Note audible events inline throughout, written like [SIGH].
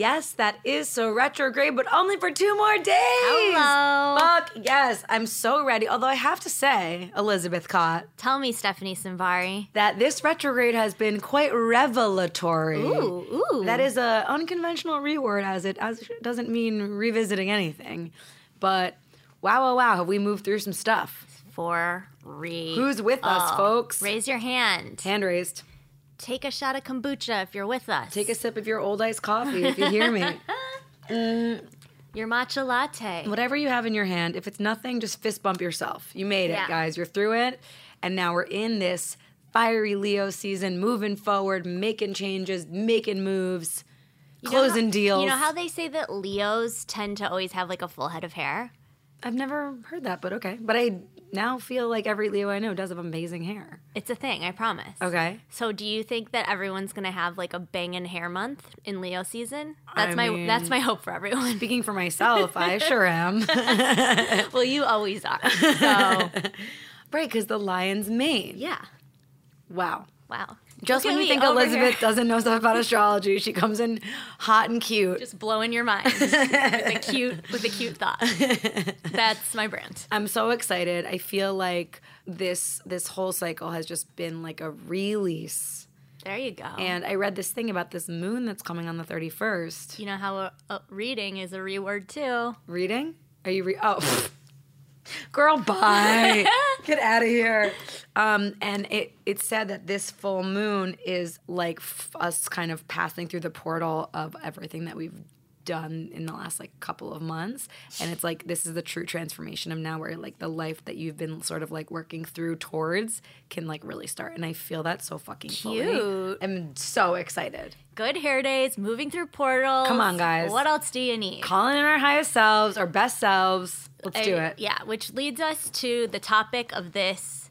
Yes, that is so retrograde, but only for two more days. Hello. Fuck yes. I'm so ready. Although I have to say, Elizabeth Kott, Tell me, Stephanie Simbari. that this retrograde has been quite revelatory. Ooh, ooh. That is a unconventional reword as it as it doesn't mean revisiting anything. But wow, wow, wow, have we moved through some stuff? For re. Who's with us, Oh. folks? Raise your hand. Hand raised. Take a shot of kombucha if you're with us. Take a sip of your old iced coffee if you hear me. [LAUGHS] Mm. your matcha latte. Whatever you have in your hand, if it's nothing, just fist bump yourself. You made it, Yeah. guys. You're through it. And now we're in this fiery Leo season, moving forward, making changes, making moves, You closing how- deals. You know how they say that Leos tend to always have like a full head of hair? I've never heard that, but okay. But I now feel like every Leo I know does have amazing hair. It's a thing, I promise. Okay. So do you think that everyone's gonna have like a bangin' hair month in Leo season? That's my mean- that's my hope for everyone. Speaking for myself, I [LAUGHS] sure am. [LAUGHS] well, you always are. So [LAUGHS] right, because the lion's mane. yeah. Wow. Wow. Just when you think Elizabeth here. doesn't know stuff about astrology, she comes in hot and cute. just blowing your mind with a cute with a cute thought. [LAUGHS] That's my brand. I'm so excited. I feel like this this whole cycle has just been like a release. There you go. And I read this thing about this moon that's coming on the 31st. you know how a, a reading is a reword too. Reading? Are you re- Oh. [LAUGHS] Girl, bye. [LAUGHS] Get out of here. Um, and it it said that this full moon is like f- us kind of passing through the portal of everything that we've done in the last like couple of months and it's like this is the true transformation of now where like the life that you've been sort of like working through towards can like really start and i feel that so fucking fully. Cute. i'm so excited Good hair days, moving through portals. Come on, guys. What else do you need? calling in our highest selves our best selves let's do Uh, it Yeah, which leads us to the topic of this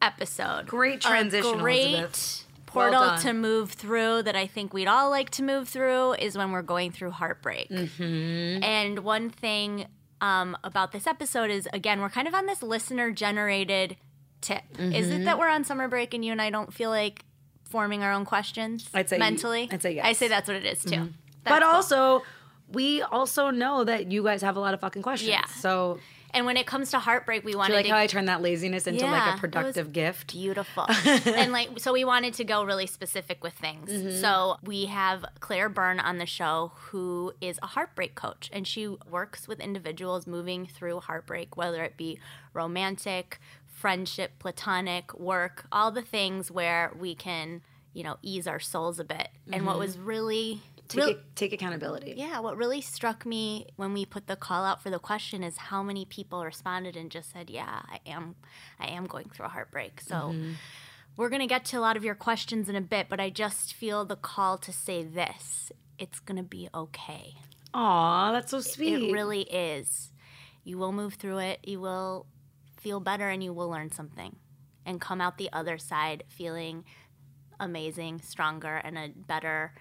episode. Great A transition, great Elizabeth. Portal Well to move through that I think we'd all like to move through is when we're going through heartbreak. Mm-hmm. And one thing um, about this episode is again, we're kind of on this listener generated tip. Is Mm-hmm. it that we're on summer break and you and I don't feel like forming our own questions I'd say- mentally? I'd say yes. I say that's what it is too. but cool. also we also know that you guys have a lot of fucking questions Yeah. so and when it comes to heartbreak, we do wanted you like to how i turned that laziness into Yeah, like a productive gift? beautiful. [LAUGHS] And like so we wanted to go really specific with things. Mm-hmm. so we have claire byrne on the show who is a heartbreak coach and she works with individuals moving through heartbreak whether it be romantic friendship platonic work all the things where we can you know ease our souls a bit. And what was really take, real- take accountability yeah, what really struck me when we put the call out for the question is how many people responded and just said, "Yeah, I am I am going through a heartbreak." So mm-hmm. we're going to get to a lot of your questions in a bit, but I just feel the call to say this. It's going to be okay. Aw, that's so sweet It really is. You will move through it. You will feel better and you will learn something and come out the other side feeling amazing, stronger, and a better,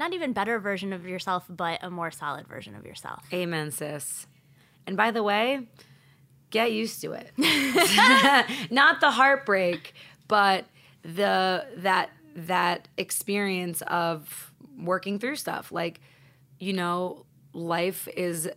not even better version of yourself, but a more solid version of yourself. amen sis. And by the way get used to it. [LAUGHS] [LAUGHS] Not the heartbreak but the that that experience of working through stuff. Like you know life is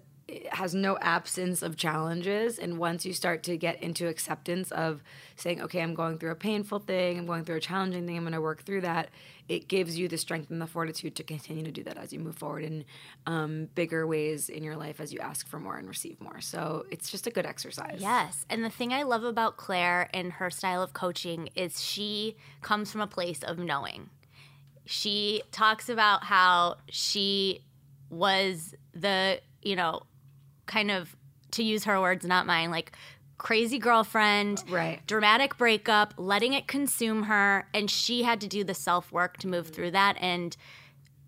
has no absence of challenges and once you start to get into acceptance of saying okay i'm going through a painful thing i'm going through a challenging thing i'm going to work through that it gives you the strength and the fortitude to continue to do that as you move forward in um, bigger ways in your life as you ask for more and receive more so it's just a good exercise Yes. And the thing I love about Claire and her style of coaching is she comes from a place of knowing. She talks about how she was the, you know, kind of, to use her words, not mine, like crazy girlfriend, Right. dramatic breakup, letting it consume her. And she had to do the self work to move through that. And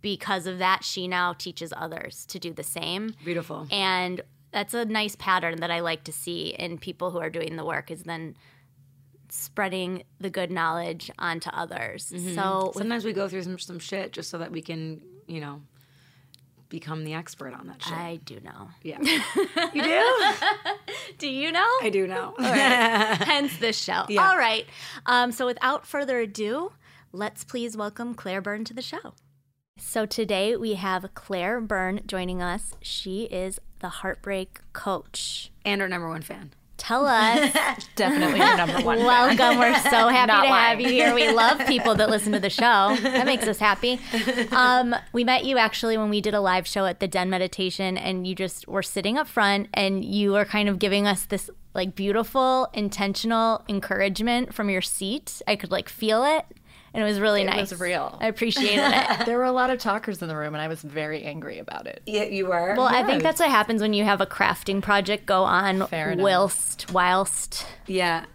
because of that, she now teaches others to do the same. Beautiful. And that's a nice pattern that I like to see in people who are doing the work is then spreading the good knowledge onto others. Mm-hmm. So Sometimes we go through some, some shit just so that we can, you know, become the expert on that shit. I do know. yeah. [LAUGHS] you do? [LAUGHS] Do you know? I do know. [LAUGHS] Hence this show. Yeah. All right. Um, so without further ado, let's please welcome Claire Byrne to the show. So today we have Claire Byrne joining us. She is the heartbreak coach. and our number one fan. Tell us. [LAUGHS] Definitely your number one. [LAUGHS] fan. Welcome. We're so [LAUGHS] happy Not to have you here. We love people that listen to the show. That makes us happy. Um, we met you actually when we did a live show at the Den Meditation, and you just were sitting up front and you were kind of giving us this like beautiful, intentional encouragement from your seat. I could like feel it, and it was really It nice. It was real. I appreciated it. [LAUGHS] There were a lot of talkers in the room, and I was very angry about it. Yeah, you were. Well, I think that's what happens when you have a crafting project go on Fair enough. whilst whilst yeah,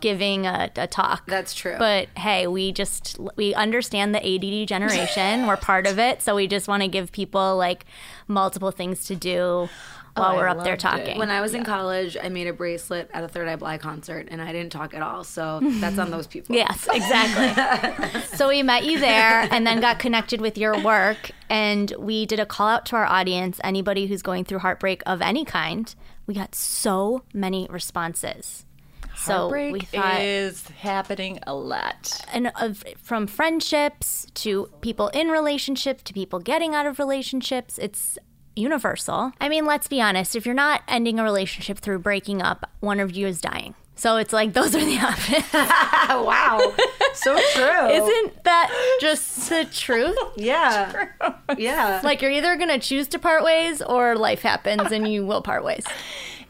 giving a, a talk. that's true. But hey, we just we understand the ADD generation. we're part of it, so we just want to give people like multiple things to do while oh, I we're up there loved it. talking. when I was in college, I made a bracelet at a Third Eye Blind concert, and I didn't talk at all. So [LAUGHS] that's on those people. Yes, exactly. [LAUGHS] so we met you there and then got connected with your work. And we did a call out to our audience anybody who's going through heartbreak of any kind. We got so many responses. So Heartbreak we thought, is happening a lot. and of, from friendships to people in relationships to people getting out of relationships, it's universal. I mean, let's be honest. If you're not ending a relationship through breaking up, one of you is dying. So it's like [LAUGHS] those are the options. [LAUGHS] Wow. so true. Isn't that just the truth? [LAUGHS] Yeah. Yeah. Like you're either gonna choose to part ways or life happens and you will part ways.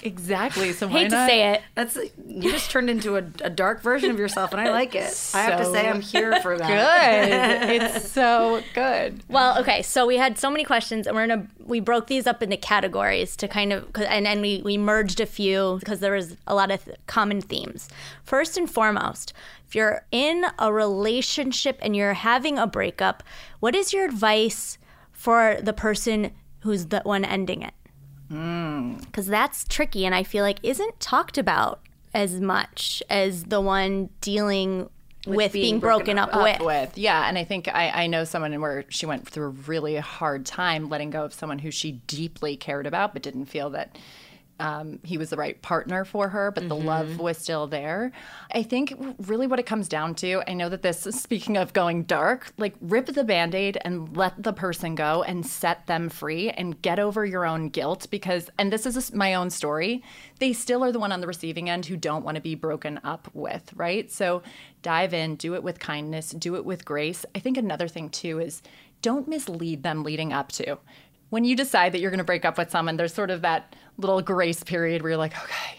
Exactly. So why Hate to say it. That's you just turned into a, a dark version of yourself, and I like it. I have to say, I'm here for that. Good. [LAUGHS] it's so good. Well, okay, so we had so many questions, and we're gonna we broke these up into categories to kind of and and we we merged a few because there was a lot of th- common themes. First and foremost, if you're in a relationship and you're having a breakup, what is your advice for the person who's the one ending it? Mm. Because that's tricky, and I feel like isn't talked about as much as the one dealing with, being, being broken, broken up, up with. with. Yeah, and I think I, I know someone where she went through a really hard time letting go of someone who she deeply cared about, but didn't feel that um, he was the right partner for her, but the love was still there. I think really what it comes down to, I know that this, speaking of going dark, like rip the band aid and let the person go and set them free and get over your own guilt because, and this is my own story, they still are the one on the receiving end who don't want to be broken up with, right? So dive in, do it with kindness, do it with grace. I think another thing too is don't mislead them leading up to. When you decide that you're going to break up with someone, there's sort of that little grace period where you're like, okay,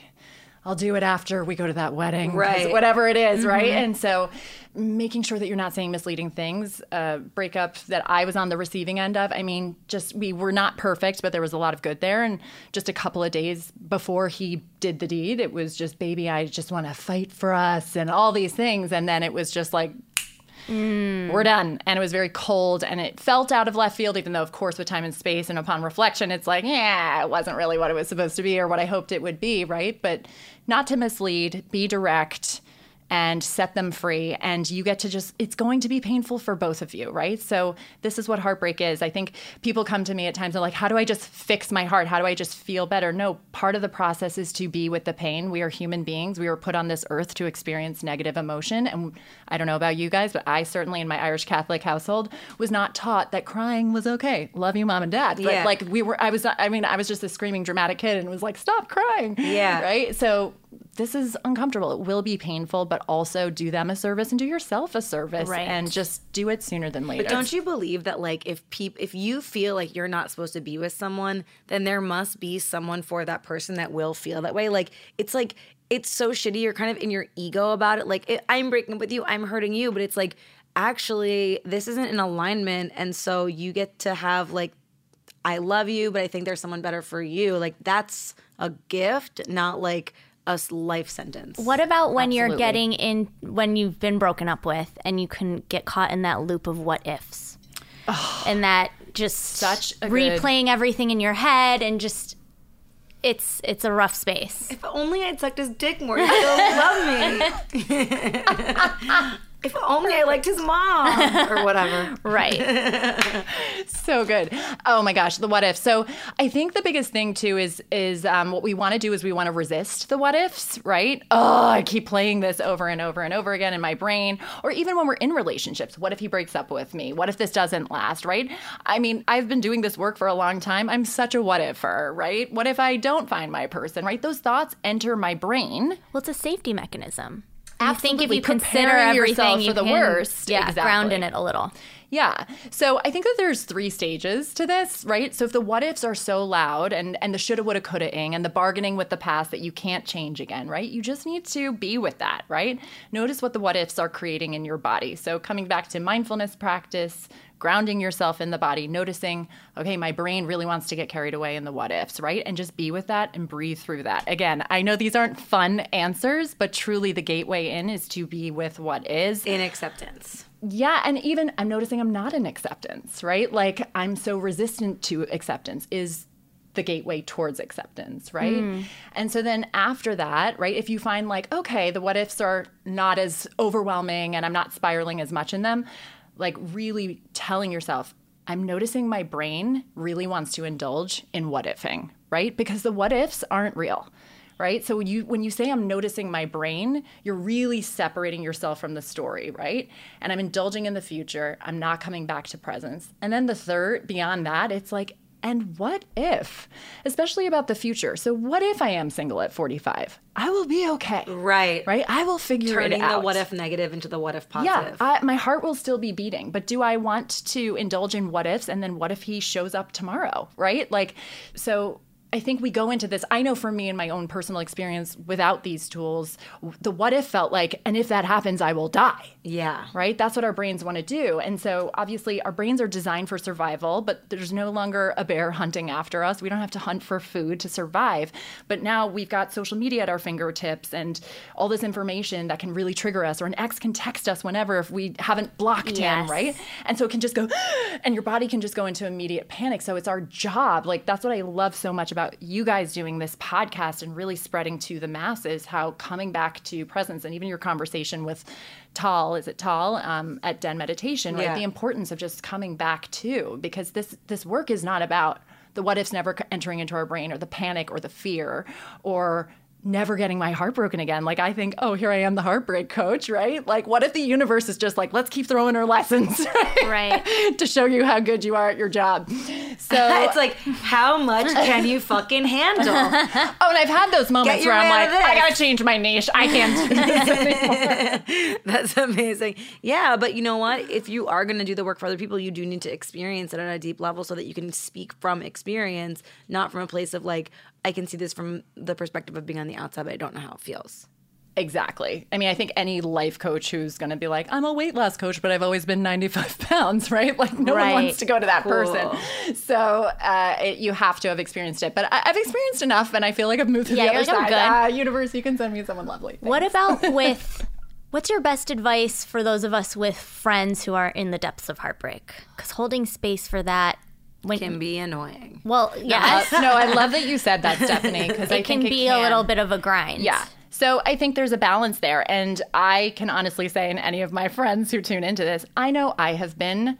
I'll do it after we go to that wedding, Right. Whatever it is, right? And so, making sure that you're not saying misleading things. Uh, breakup that I was on the receiving end of. I mean, just we were not perfect, but there was a lot of good there. And just a couple of days before he did the deed, it was just, baby, I just want to fight for us, and all these things. And then it was just like, Mm. we're done. And it was very cold and it felt out of left field, even though, of course, with time and space and upon reflection, it's like, yeah, it wasn't really what it was supposed to be or what I hoped it would be, right? But not to mislead, be direct and set them free. And you get to just, it's going to be painful for both of you, right? So, this is what heartbreak is. I think people come to me at times and like, how do I just fix my heart? How do I just feel better? No, part of the process is to be with the pain. We are human beings. We were put on this earth to experience negative emotion. And I don't know about you guys, but I certainly in my Irish Catholic household was not taught that crying was okay. Love you, mom and dad. But Yeah. like, we were, I was, I mean, I was just a screaming dramatic kid and was like, stop crying. Yeah. Right. So, this is uncomfortable. It will be painful, but also do them a service and do yourself a service Right. and just do it sooner than later. But don't you believe that like if peop if you feel like you're not supposed to be with someone, then there must be someone for that person that will feel that way. Like it's like it's so shitty. You're kind of in your ego about it. Like it, I'm breaking up with you, I'm hurting you, but it's like actually this isn't in alignment, and so you get to have like I love you, but I think there's someone better for you. Like that's a gift, not like a life sentence. What about when you're getting in when you've been broken up with and you can get caught in that loop of what ifs? [SIGHS] and that just Such a good- replaying everything in your head and just it's it's a rough space. If only I'd sucked his dick more, he'd still love me. [LAUGHS] [LAUGHS] if only I liked his mom or whatever. [LAUGHS] Right. [LAUGHS] so good. Oh my gosh, the what if. So I think the biggest thing too is is um, what we want to do is we want to resist the what ifs, right? Oh, I keep playing this over and over and over again in my brain. Or even when we're in relationships, what if he breaks up with me? What if this doesn't last, right? I mean, I've been doing this work for a long time. I'm such a what ifer, right? What if I don't find my person, right? Those thoughts enter my brain. well, it's a safety mechanism. You think if you consider everything for the can, worst. yeah, ground in it a little. Yeah. So I think that there's three stages to this, right? So if the what ifs are so loud and and the shoulda, woulda, coulda ing and the bargaining with the past that you can't change again, right? You just need to be with that, right? Notice what the what ifs are creating in your body. So coming back to mindfulness practice, grounding yourself in the body, noticing, okay, my brain really wants to get carried away in the what ifs, right? And just be with that and breathe through that. Again, I know these aren't fun answers, but truly the gateway in is to be with what is. In acceptance. Yeah, and even I'm noticing I'm not in acceptance, right? Like I'm so resistant to acceptance is the gateway towards acceptance, right? Hmm. And so then after that, right, if you find like, okay, the what ifs are not as overwhelming and I'm not spiraling as much in them, like really telling yourself, I'm noticing my brain really wants to indulge in what ifing, right? Because the what ifs aren't real right? So when you when you say i'm noticing my brain you're really separating yourself from the story right? And i'm indulging in the future. I'm not coming back to presence. And then the third beyond that it's like and what if especially about the future so what if i am single at 45 i will be okay Right. right i will figure Turning it out Turning the what if negative into the what if yeah, positive. I, my heart will still be beating, but do I want to indulge in what ifs and then what if he shows up tomorrow, right? Like, so I think we go into this. I know for me in my own personal experience without these tools, the what if felt like, and if that happens, I will die. yeah. Right? That's what our brains want to do. And so obviously our brains are designed for survival, but there's no longer a bear hunting after us. We don't have to hunt for food to survive. But now we've got social media at our fingertips and all this information that can really trigger us, or an ex can text us whenever if we haven't blocked Yes. him, right? And so it can just go, [GASPS] and your body can just go into immediate panic. So it's our job. Like that's what I love so much about you guys doing this podcast and really spreading to the masses how coming back to presence and even your conversation with Tal, is it Tal, um, at Den Meditation, right? Yeah. The importance of just coming back to because this this work is not about the what ifs never entering into our brain or the panic or the fear or never getting my heart broken again. Like I think, oh, here I am, the heartbreak coach, right? Like, what if the universe is just like, let's keep throwing her lessons, [LAUGHS] right? Right. to show you how good you are at your job. So [LAUGHS] it's like, how much can you fucking handle? [LAUGHS] oh, and I've had those moments where I'm like, I gotta change my niche. I can't do this. That's amazing. Yeah, but you know what? If you are to do the work for other people, you do need to experience it at a deep level so that you can speak from experience, not from a place of like, I can see this from the perspective of being on the outside, but I don't know how it feels. Exactly. I mean, I think any life coach who's going to be like, I'm a weight loss coach, but I've always been 95 [LAUGHS] pounds, right? Like, no Right. one wants to go to that Cool. person. So uh, it, you have to have experienced it. But I, I've experienced enough, and I feel like I've moved to Yeah, the you're other doing side. good. Ah, universe, you can send me someone lovely. What about [LAUGHS] with what's your best advice for those of us with friends who are in the depths of heartbreak? Because holding space for that when Can be annoying. well, yes, no, I love that you said that, [LAUGHS] Stephanie, because I it can be a little bit of a grind. Yeah. So I think there's a balance there. And I can honestly say, and any of my friends who tune into this, I know I have been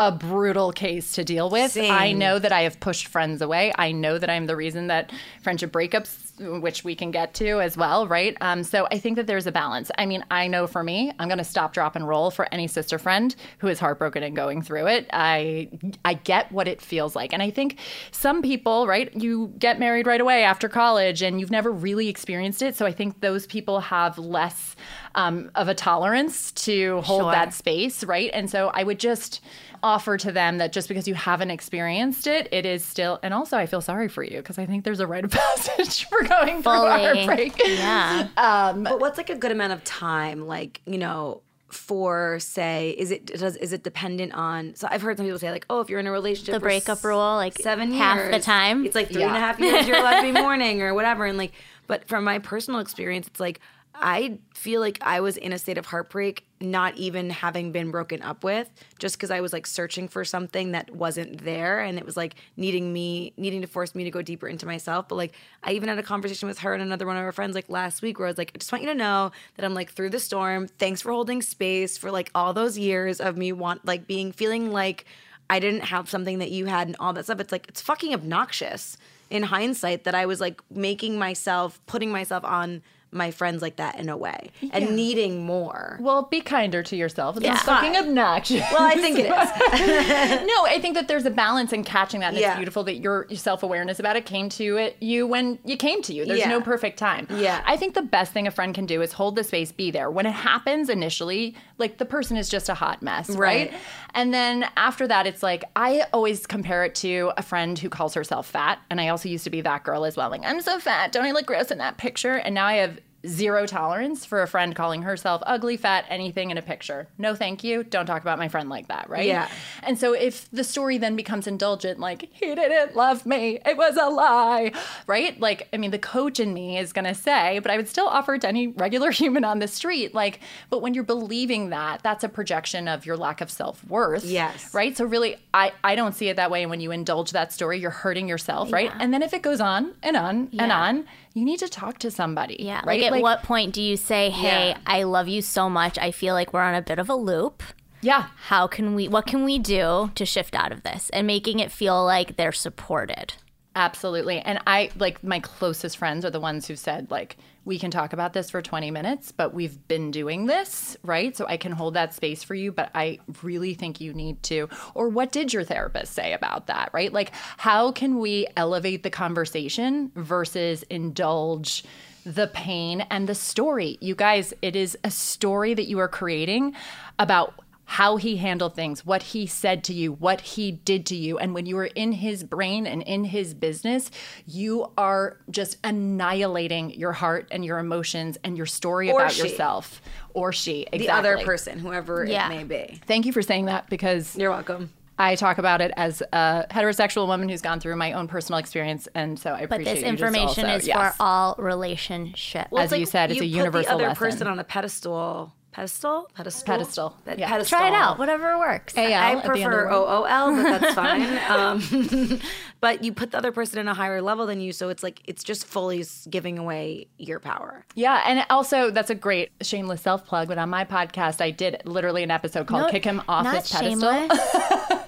a brutal case to deal with. Same. I know that I have pushed friends away. I know that I'm the reason that friendship breakups, which we can get to as well, right? Um, so I think that there's a balance. I mean, I know for me, I'm going to stop, drop, and roll for any sister friend who is heartbroken and going through it. I I get what it feels like, and I think some people, right? You get married right away after college, and you've never really experienced it. So I think those people have less um, of a tolerance to hold Sure. that space, right? And so I would just offer to them that just because you haven't experienced it, it is still. And also, I feel sorry for you because I think there's a rite of [LAUGHS] passage for going through Fully. heartbreak. Yeah. Um, but what's like a good amount of time? Like, you know, for say, is it does is it dependent on? So I've heard some people say like, oh, if you're in a relationship, The breakup rule, like, seven half years, the time? it's like three and a half years you're allowed to be [LAUGHS] mourning or whatever. And like, but from my personal experience, it's like I feel like I was in a state of heartbreak, not even having been broken up with, just because I was like searching for something that wasn't there, and it was like needing me, needing to force me to go deeper into myself. But like, I even had a conversation with her and another one of her friends like last week, where I was like, I just want you to know that I'm like through the storm. Thanks for holding space for like all those years of me want like being feeling like I didn't have something that you had and all that stuff. It's like it's fucking obnoxious in hindsight that I was like making myself, putting myself on my friends like that in a way and needing more. Well, be kinder to yourself. It's It's fucking obnoxious. Well, I think it is. [LAUGHS] no, I think that there's a balance in catching that. And Yeah. it's beautiful that your, your self awareness about it came to it you when you came to you. There's Yeah. no perfect time. Yeah. I think the best thing a friend can do is hold the space, be there. When it happens initially, like the person is just a hot mess, right? Right. And then after that, it's like I always compare it to a friend who calls herself fat. And I also used to be that girl as well. Like, I'm so fat. Don't I look gross in that picture? And now I have zero tolerance for a friend calling herself ugly, fat, anything in a picture. No, thank you. Don't talk about my friend like that, right? Yeah. And so if the story then becomes indulgent, like, he didn't love me, it was a lie, right? Like, I mean, the coach in me is going to say, but I would still offer it to any regular [LAUGHS] human on the street. Like, but when you're believing that, that's a projection of your lack of self worth. Yes. Right. So really, I, I don't see it that way. And when you indulge that story, you're hurting yourself, right? And then if it goes on and on and on, you need to talk to somebody. Yeah. Right. Like, at what point do you say, hey, Yeah. I love you so much. I feel like we're on a bit of a loop. Yeah. How can we, what can we do to shift out of this and making it feel like they're supported? Absolutely. And I like my closest friends are the ones who said like we can talk about this for 20 minutes, but we've been doing this, right? So I can hold that space for you, but I really think you need to or what did your therapist say about that, right? Like how can we elevate the conversation versus indulge the pain and the story. You guys, it is a story that you are creating about how he handled things, what he said to you, what he did to you. And when you are in his brain and in his business, you are just annihilating your heart and your emotions and your story Or about she. yourself or she. Exactly. The other person, whoever Yeah. it may be. Thank you for saying that because You're welcome. I talk about it as a heterosexual woman who's gone through my own personal experience. And so I But appreciate this you just information also- is yes. for all relationships. Well, As you said, it's a you universal put the other lesson. person on a pedestal. Pedestal? Pedestal? Pedestal, Pe- yeah. Pedestal. Try it out, whatever works. AL I at the end of the prefer. OOL, but that's [LAUGHS] fine. Um, [LAUGHS] but you put the other person in a higher level than you, so it's like it's just fully giving away your power. Yeah, and also that's a great shameless self plug. But on my podcast, I did literally an episode called No, "Kick Him Off His Pedestal." [LAUGHS]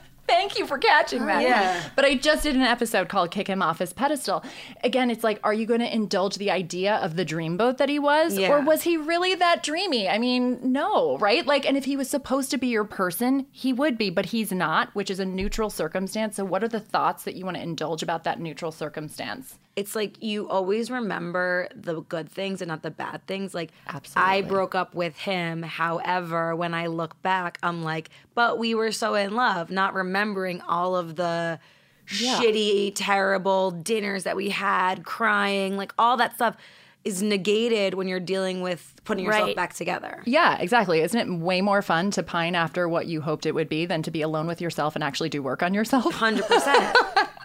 Thank you for catching that. yeah. But I just did an episode called "Kick Him Off His Pedestal." Again, it's like, are you going to indulge the idea of the dreamboat that he was, Yeah. or was he really that dreamy? I mean, no, right? Like, and if he was supposed to be your person, he would be, but he's not, which is a neutral circumstance. So, what are the thoughts that you want to indulge about that neutral circumstance? It's like you always remember the good things and not the bad things. Like I broke up with him. However, when I look back, I'm like, but we were so in love, not remembering all of the shitty, terrible dinners that we had, crying, like all that stuff is negated when you're dealing with putting yourself Right. back together. Yeah, exactly. Isn't it way more fun to pine after what you hoped it would be than to be alone with yourself and actually do work on yourself? Hundred percent. [LAUGHS]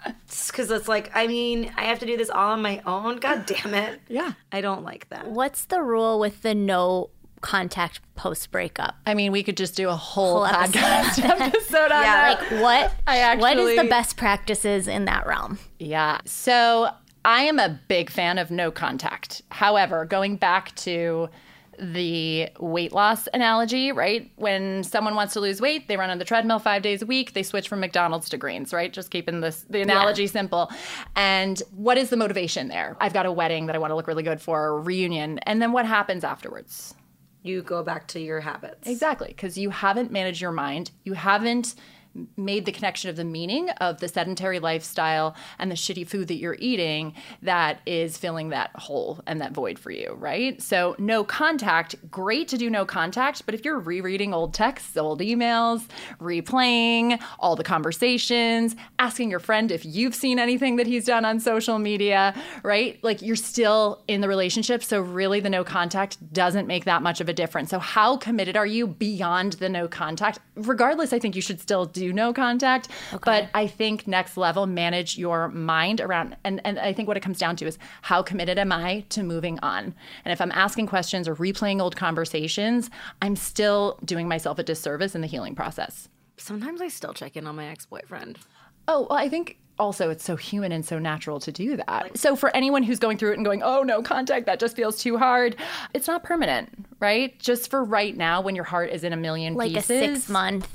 Because it's like, I mean, I have to do this all on my own. [LAUGHS] God damn it. Yeah. I don't like that. What's the rule with the no contact post breakup? I mean, we could just do a whole, Whole episode. podcast episode [LAUGHS] on [LAUGHS] Yeah, that. Like what? I what is the best practices in that realm? Yeah. So I am a big fan of no contact. However, going back to the weight loss analogy, right? When someone wants to lose weight, they run on the treadmill five days a week. They switch from McDonald's to greens, right? Just keeping this the analogy simple. And what is the motivation there? I've got a wedding that I want to look really good for, a reunion, and then what happens afterwards? You go back to your habits. Exactly, because you haven't managed your mind. You haven't made the connection of the meaning of the sedentary lifestyle and the shitty food that you're eating that is filling that hole and that void for you, right? So, no contact, great to do no contact, but if you're rereading old texts, old emails, replaying all the conversations, asking your friend if you've seen anything that he's done on social media, right? Like you're still in the relationship. So, really, the no contact doesn't make that much of a difference. So, how committed are you beyond the no contact? Regardless, I think you should still do do no contact. But I think next level, manage your mind around, and, and I think what it comes down to is how committed am I to moving on? And if I'm asking questions or replaying old conversations, I'm still doing myself a disservice in the healing process. Sometimes I still check in on my ex boyfriend. Oh, well, I think also it's so human and so natural to do that. So for anyone who's going through it and going, "Oh, no contact, that just feels too hard." It's not permanent, right? Just for right now when your heart is in a million Like pieces. a six month,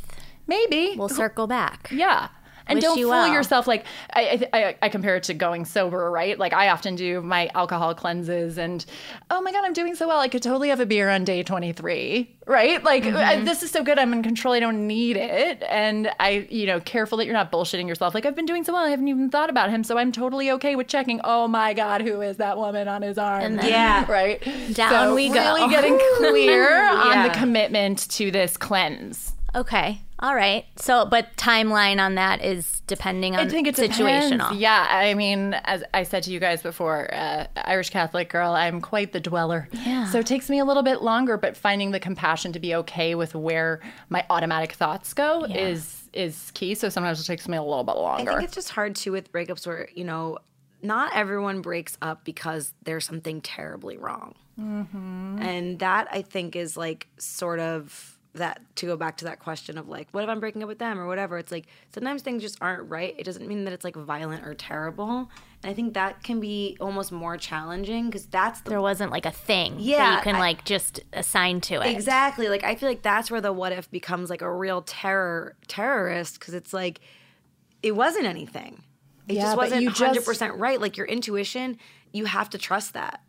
Maybe. we'll circle back. yeah. And Wish don't you fool well. yourself. Like I, I, I- I compare it to going sober, right? Like I often do my alcohol cleanses, and oh my god, I'm doing so well. I could totally have a beer on day 23, right? Like Mm-hmm. I, this is so good. I'm in control. I don't need it, and I, you know, careful that you're not bullshitting yourself. Like I've been doing so well. I haven't even thought about him, so I'm totally okay with checking. Oh my god, who is that woman on his arm? [LAUGHS] Yeah. right. Down So we go. Really getting [LAUGHS] clear [LAUGHS] on the commitment to this cleanse. Okay. All right. So, but timeline on that is depending on I think it's situational. Yeah, I mean, as I said to you guys before, uh, Irish Catholic girl, I'm quite the dweller. Yeah. So it takes me a little bit longer, but finding the compassion to be okay with where my automatic thoughts go is is key. So sometimes it takes me a little bit longer. I think it's just hard too with breakups where, you know, not everyone breaks up because there's something terribly wrong. And that I think is like sort of that to go back to that question of like, what if I'm breaking up with them or whatever? It's like sometimes things just aren't right. It doesn't mean that it's like violent or terrible. And I think that can be almost more challenging because that's the There wasn't like a thing that Yeah, you can I- like just assign to it. Exactly. Like I feel like that's where the what if becomes like a real terror terrorist because it's like it wasn't anything. It Yeah, just wasn't you just- hundred percent right. Like your intuition, you have to trust that.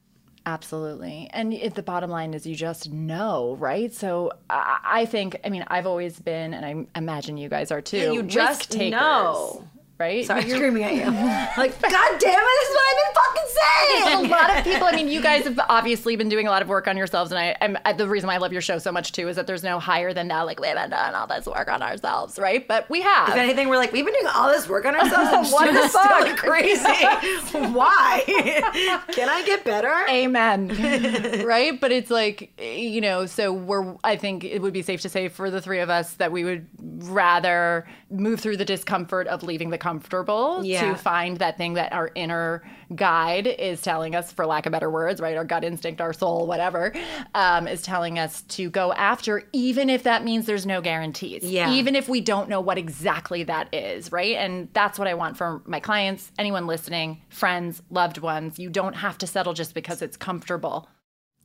Absolutely. And if the bottom line is you just know, right? So I, I think, I mean, I've always been, and I imagine you guys are too, you risk just takers, know. Right? Sorry, screaming at you. [LAUGHS] like, God damn it, this is what I've been fucking saying. a lot of people. I mean, you guys have obviously been doing a lot of work on yourselves, and I, I'm, I, the reason why I love your show so much too is that there's no higher than that. Like we haven't done all this work on ourselves, right? But we have. If anything, we're like, we've been doing all this work on [LAUGHS] ourselves What the fuck? [LAUGHS] crazy. Why? Can I get better? Amen. right? But it's like, you know, so we're, I think it would be safe to say for the three of us that we would rather move through the discomfort of leaving the comfortable Yeah. to find that thing that our inner guide is telling us, for lack of better words, right? Our gut instinct, our soul, whatever, um, is telling us to go after, even if that means there's no guarantees. Yeah. Even if we don't know what exactly that is, right? And that's what I want for my clients, anyone listening, friends, loved ones. You don't have to settle just because it's comfortable.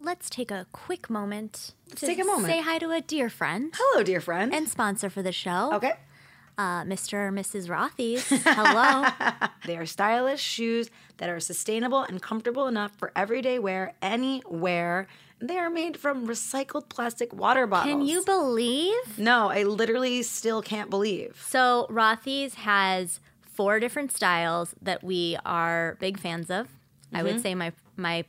Let's take a quick moment to take a moment. say hi to a dear friend Hello, dear friend. and sponsor for the show, okay. Uh, Mr. or Mrs. Rothy's. [LAUGHS] Hello. [LAUGHS] They are stylish shoes that are sustainable and comfortable enough for everyday wear anywhere. They are made from recycled plastic water bottles. Can you believe? No, I literally still can't believe. So Rothy's has four different styles that we are big fans of. I would say my my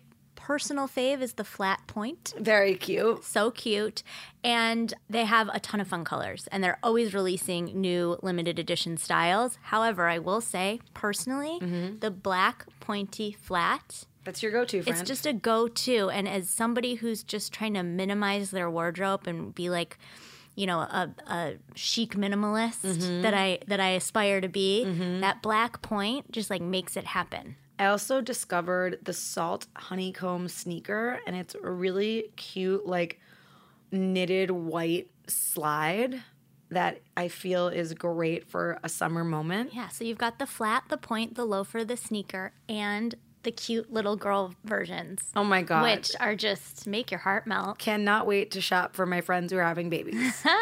personal fave is the flat point. Very cute. So cute. And they have a ton of fun colors and they're always releasing new limited edition styles. However, I will say personally, the black pointy flat That's your go-to friend. it's just a go-to and as somebody who's just trying to minimize their wardrobe and be like you know a, a chic minimalist Mm-hmm. that i that i aspire to be that black point just like makes it happen I also discovered the salt honeycomb sneaker, and it's a really cute, like knitted white slide that I feel is great for a summer moment. yeah so you've got the flat the point the loafer the sneaker and the cute little girl versions Oh my god! which are just make your heart melt cannot wait to shop for my friends who are having babies. [LAUGHS]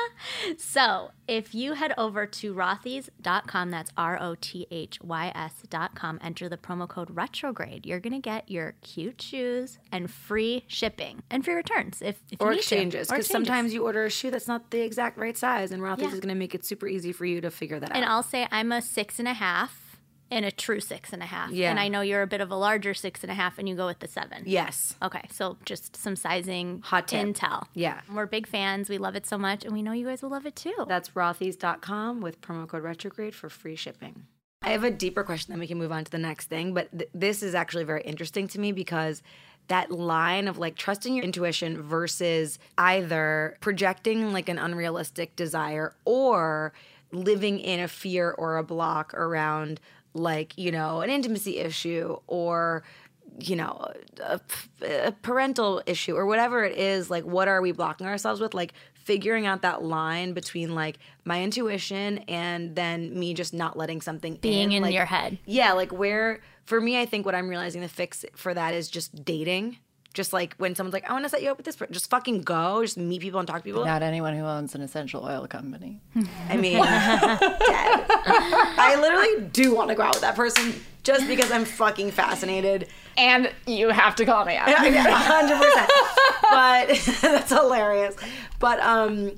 So, if you head over to rothys.com, that's R O T H Y S.com, enter the promo code retrograde, you're going to get your cute shoes and free shipping and free returns if, if or exchanges, because sometimes you order a shoe that's not the exact right size, and Rothy's Yeah. is going to make it super easy for you to figure that And out. And I'll say I'm a six and a half and a true six and a half. Yeah. And I know you're a bit of a larger six and a half and you go with the seven. yes. Okay, so just some sizing Hot tip. intel. Yeah. We're big fans. We love it so much, and we know you guys will love it too. That's rothys.com with promo code retrograde for free shipping. I have a deeper question, then we can move on to the next thing. But th- this is actually very interesting to me because that line of like trusting your intuition versus either projecting like an unrealistic desire or living in a fear or a block around like you know an intimacy issue or you know a, a parental issue or whatever it is like what are we blocking ourselves with like figuring out that line between like my intuition and then me just not letting something Being in like, your head. yeah like where for me i think what i'm realizing the fix for that is just dating just like when someone's like i want to set you up with this person just fucking go just meet people and talk to people Not anyone who owns an essential oil company. I mean, [LAUGHS] dead. I literally do want to go out with that person just because I'm fucking fascinated. And you have to call me out. [LAUGHS] hundred percent. But [LAUGHS] that's hilarious. But um,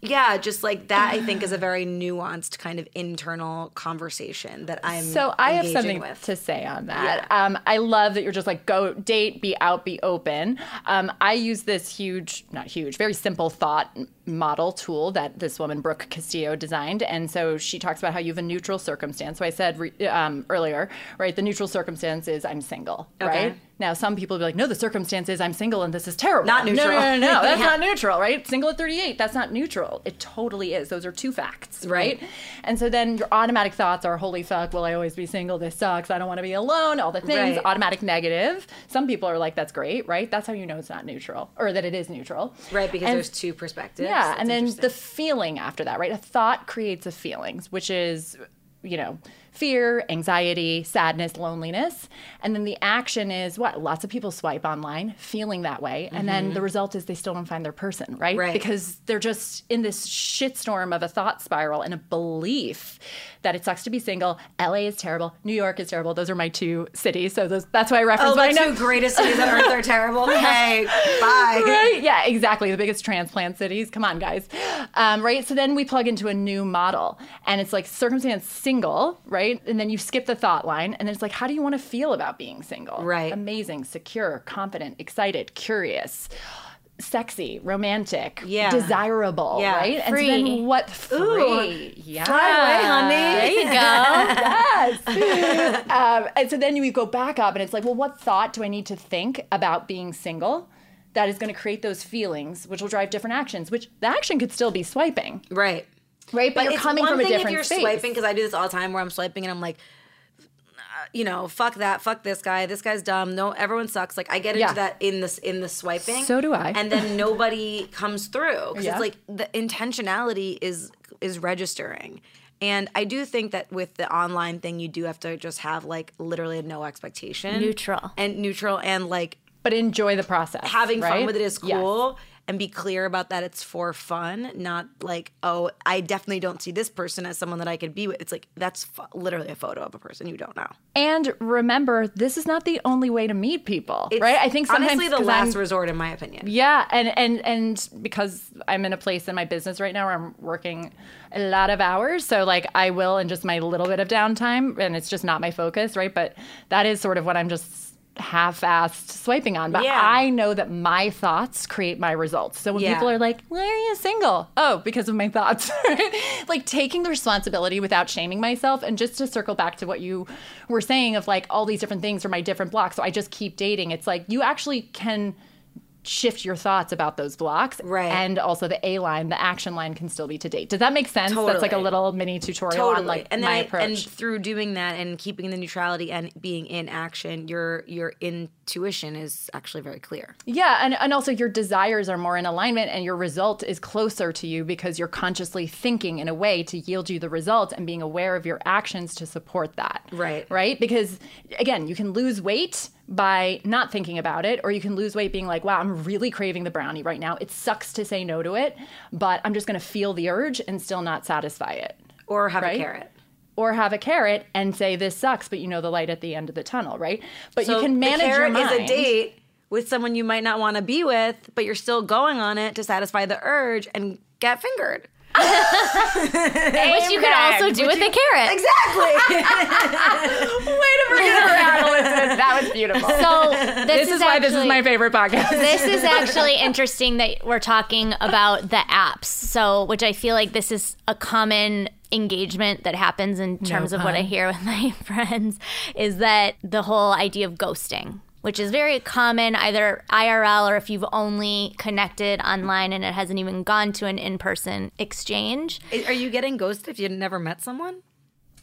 yeah, just like that, I think is a [SIGHS] very nuanced kind of internal conversation that I'm. So I have something with. to say on that. Um, I love that you're just like go date, be out, be open. Um, I use this huge, not huge, very simple thought model tool that this woman Brooke Castillo designed, and so she talks about how you have a neutral circumstance. So I said re- um, earlier, right? The neutral circumstance is I'm single, Okay. right? Now some people will be like, no, the circumstance is I'm single and this is terrible. Not No, neutral. No, no, no, no. [LAUGHS] That's Yeah. not neutral, right? Single at 38, that's not neutral. It totally is. Those are two facts, right? And so then your automatic thoughts are, holy fuck, will I always be single? This sucks. I don't want to be alone. All the things. Right. Automatic negative. Some people are like, that's great, right? That's how you know it's not neutral or that it is neutral. right because And- there's two perspectives. yeah, That's and then the feeling after that, right? A thought creates a feelings, which is, you know, fear, anxiety, sadness, loneliness. And then the action is what? Lots of people swipe online feeling that way. And then the result is they still don't find their person, right? Mm-hmm. Right. Because they're just in this shitstorm of a thought spiral and a belief that it sucks to be single. LA is terrible. New York is terrible. Those are my two cities. So those, that's why I reference Oh, know. two greatest cities on earth are terrible. [LAUGHS] Hey, bye. right? Yeah, exactly. The biggest transplant cities. Come on, guys. Um, right? So then we plug into a new model, and it's like circumstance single, right? And then you skip the thought line, and then it's like, how do you want to feel about being single? Right. Amazing, secure, confident, excited, curious. Sexy, romantic, Yeah. desirable, Yeah. right? And so then what? Free, yeah. Fly away, honey. There you go. yes. [LAUGHS] um, and so then you go back up and it's like, well, what thought do I need to think about being single that is going to create those feelings, which will drive different actions, which the action could still be swiping, Right. Right? But, you're it's coming one from a thing different if you're space. swiping because I do this all the time where I'm swiping and I'm like, you know, fuck that, fuck this guy, this guy's dumb. No, everyone sucks. Like I get into Yeah. that in this in the swiping. So do I. And then [LAUGHS] nobody comes through because Yeah. it's like the intentionality is is registering. And I do think that with the online thing, you do have to just have like literally no expectation, Neutral. and neutral, and like but enjoy the process. having fun with it is Yes. And be clear about that it's for fun not like oh i definitely don't see this person as someone that i could be with it's like that's f- literally a photo of a person you don't know And remember, this is not the only way to meet people, It's right? I think sometimes honestly the last I'm- resort in my opinion Yeah, and and and because I'm in a place in my business right now where I'm working a lot of hours, so like I will in just my little bit of downtime, and it's just not my focus, right? But that is sort of what I'm just half-assed swiping on. But Yeah. I know that my thoughts create my results. So when Yeah. people are like, "Why are you single?" Oh, because of my thoughts. [LAUGHS] like taking the responsibility without shaming myself, and just to circle back to what you were saying of like all these different things are my different blocks. So I just keep dating. It's like you actually can shift your thoughts about those blocks. Right. And also the A line, the action line can still be to date. Does that make sense? Totally. That's like a little mini tutorial totally on like and my I, approach. and through doing that and keeping the neutrality and being in action your your intuition is actually very clear yeah, and, and also your desires are more in alignment and your result is closer to you because you're consciously thinking in a way to yield you the result and being aware of your actions to support that. Right. Right? Because again, you can lose weight by not thinking about it, or you can lose weight being like, wow, I'm really craving the brownie right now. It sucks to say no to it, but I'm just gonna feel the urge and still not satisfy it. or have Right? a carrot or have a carrot and say this sucks, but you know the light at the end of the tunnel, right? But so you can manage the your carrot mind. is a date with someone you might not want to be with but you're still going on it to satisfy the urge and get fingered [LAUGHS] Which you could also do with a carrot. exactly [LAUGHS] Way to bring it around, Elizabeth. That was beautiful. So this, this is, why this is my favorite podcast. this is actually interesting that we're talking about the apps. So, which I feel like this is a common engagement that happens in terms of what I hear with [LAUGHS] my friends is that the whole idea of ghosting. Which is very common either IRL or if you've only connected online and it hasn't even gone to an in person exchange. Are you getting ghosted if you never met someone?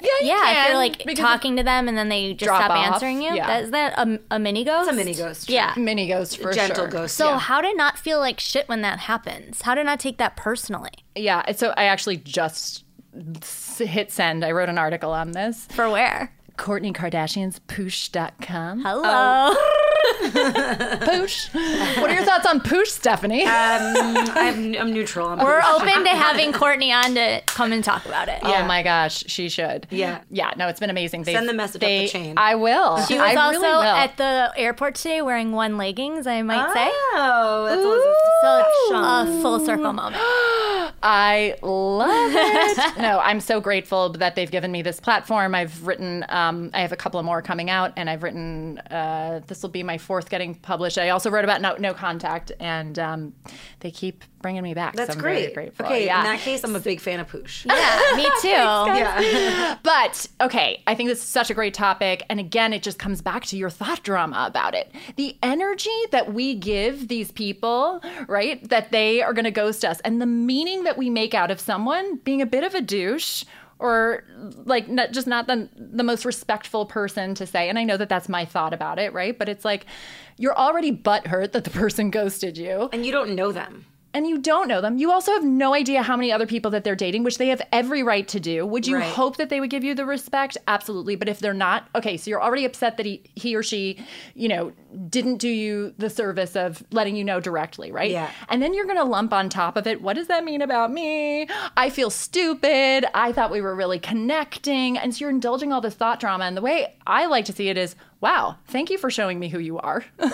Yeah, you Yeah, if you're like talking to them and then they just stop off, answering you. yeah. That, is that a, a mini ghost? It's a mini ghost. Yeah. mini ghost for Gentle sure. ghost. So yeah. how to not feel like shit when that happens? How to not take that personally? Yeah, so I actually just hit send. I wrote an article on this. For where? Kourtney Kardashian's poosh.com. Hello. Oh. [LAUGHS] [LAUGHS] Poosh. what are your thoughts on poosh, Stephanie? I'm, I'm neutral. I'm We're open to [LAUGHS] having Kourtney on to come and talk about it. Oh my gosh, she should. Yeah. Yeah, no, it's been amazing. They've- Send the message up the chain. I will. She was I also really will. at the airport today wearing one leggings, I might say. Oh, that's So a full circle moment. [GASPS] I love it. [LAUGHS] no, I'm so grateful that they've given me this platform. I've written, um, I have a couple of more coming out, and I've written, uh, this will be my fourth getting published. I also wrote about No, no Contact, and um, they keep bringing me back. That's so I'm very great. grateful. Okay, yeah. in that case, I'm a big fan of Poosh. Yeah, me [LAUGHS] too. Yeah. [LAUGHS] But okay, I think this is such a great topic. And again, it just comes back to your thought drama about it. The energy that we give these people, right? That they are going to ghost us, and the meaning that we make out of someone being a bit of a douche. Or like not, just not the the most respectful person to say, and I know that that's my thought about it, right? But it's like you're already butthurt that the person [LAUGHS] ghosted you, And you don't know them. and you don't know them. You also have no idea how many other people that they're dating, which they have every right to do. Would you Right. hope that they would give you the respect? Absolutely. But if they're not, okay, so you're already upset that he, he or she, you know, didn't do you the service of letting you know directly, right? Yeah. And then you're going to lump on top of it, what does that mean about me? I feel stupid. I thought we were really connecting. And so you're indulging all this thought drama. And the way I like to see it is, wow, thank you for showing me who you are. [LAUGHS]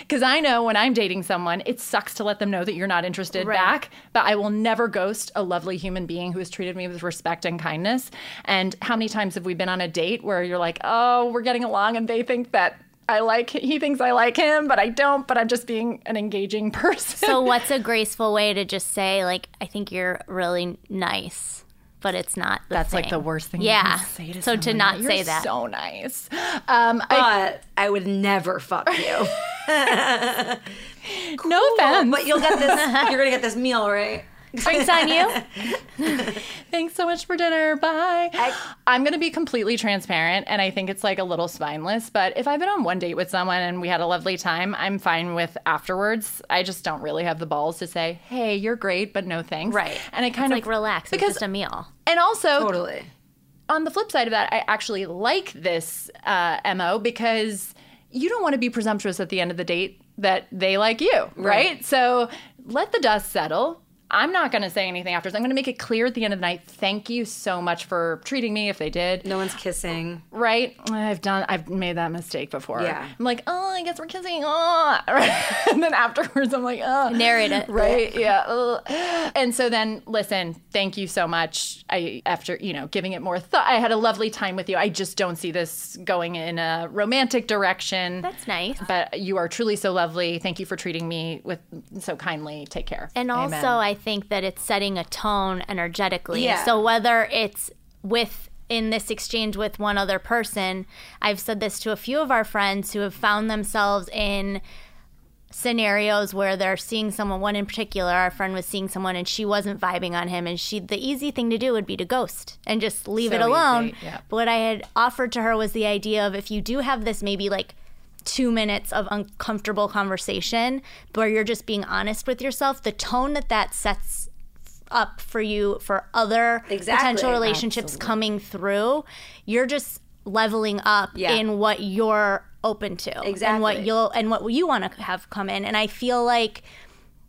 Because I know when I'm dating someone, it sucks to let them know that you're not interested back, but I will never ghost a lovely human being who has treated me with respect and kindness. And how many times have we been on a date where you're like, oh, we're getting along, and they think that. I like he thinks I like him, but I don't, but I'm just being an engaging [LAUGHS] person. So what's a graceful way to just say like I think you're really nice, but it's not the That's like the worst thing Yeah. you can say to so to someone. not You're say that. So nice. Um, I, But I would never fuck you. [LAUGHS] no offense. but you'll get this. [LAUGHS] You're gonna get this meal, right? Drinks on you? [LAUGHS] Thanks so much for dinner. Bye. I, am going to be completely transparent, and I think it's like a little spineless, but if I've been on one date with someone and we had a lovely time, I'm fine with afterwards. I just don't really have the balls to say, hey, you're great, but no thanks. Right. And I kind It's of like relax. It's because- just a meal. And also, Totally. on the flip side of that, I actually like this uh, MO because you don't want to be presumptuous at the end of the date that they like you, right? So let the dust settle. I'm not going to say anything afterwards. I'm going to make it clear at the end of the night. Thank you so much for treating me. If they did, No one's kissing. right? I've done. I've made that mistake before. Yeah. I'm like, oh, I guess we're kissing. Oh, [LAUGHS] right? and then afterwards, I'm like, oh, Narrate it. right? Yeah. ugh. And so then, listen, thank you so much. I after you know giving it more thought. I had a lovely time with you. I just don't see this going in a romantic direction. That's nice. But you are truly so lovely. Thank you for treating me with so kindly. Take care. And Amen. also, I think that it's setting a tone energetically. Yeah. So whether it's with in this exchange with one other person, I've said this to a few of our friends who have found themselves in scenarios where they're seeing someone one in particular our friend was seeing someone and she wasn't vibing on him and she the easy thing to do would be to ghost and just leave So it alone easy, yeah. but what i had offered to her was the idea of if you do have this maybe like two minutes of uncomfortable conversation where you're just being honest with yourself the tone that that sets up for you for other Exactly. potential relationships coming through you're just leveling up Yeah. in what you're open to exactly. and what you'll and what you want to have come in and i feel like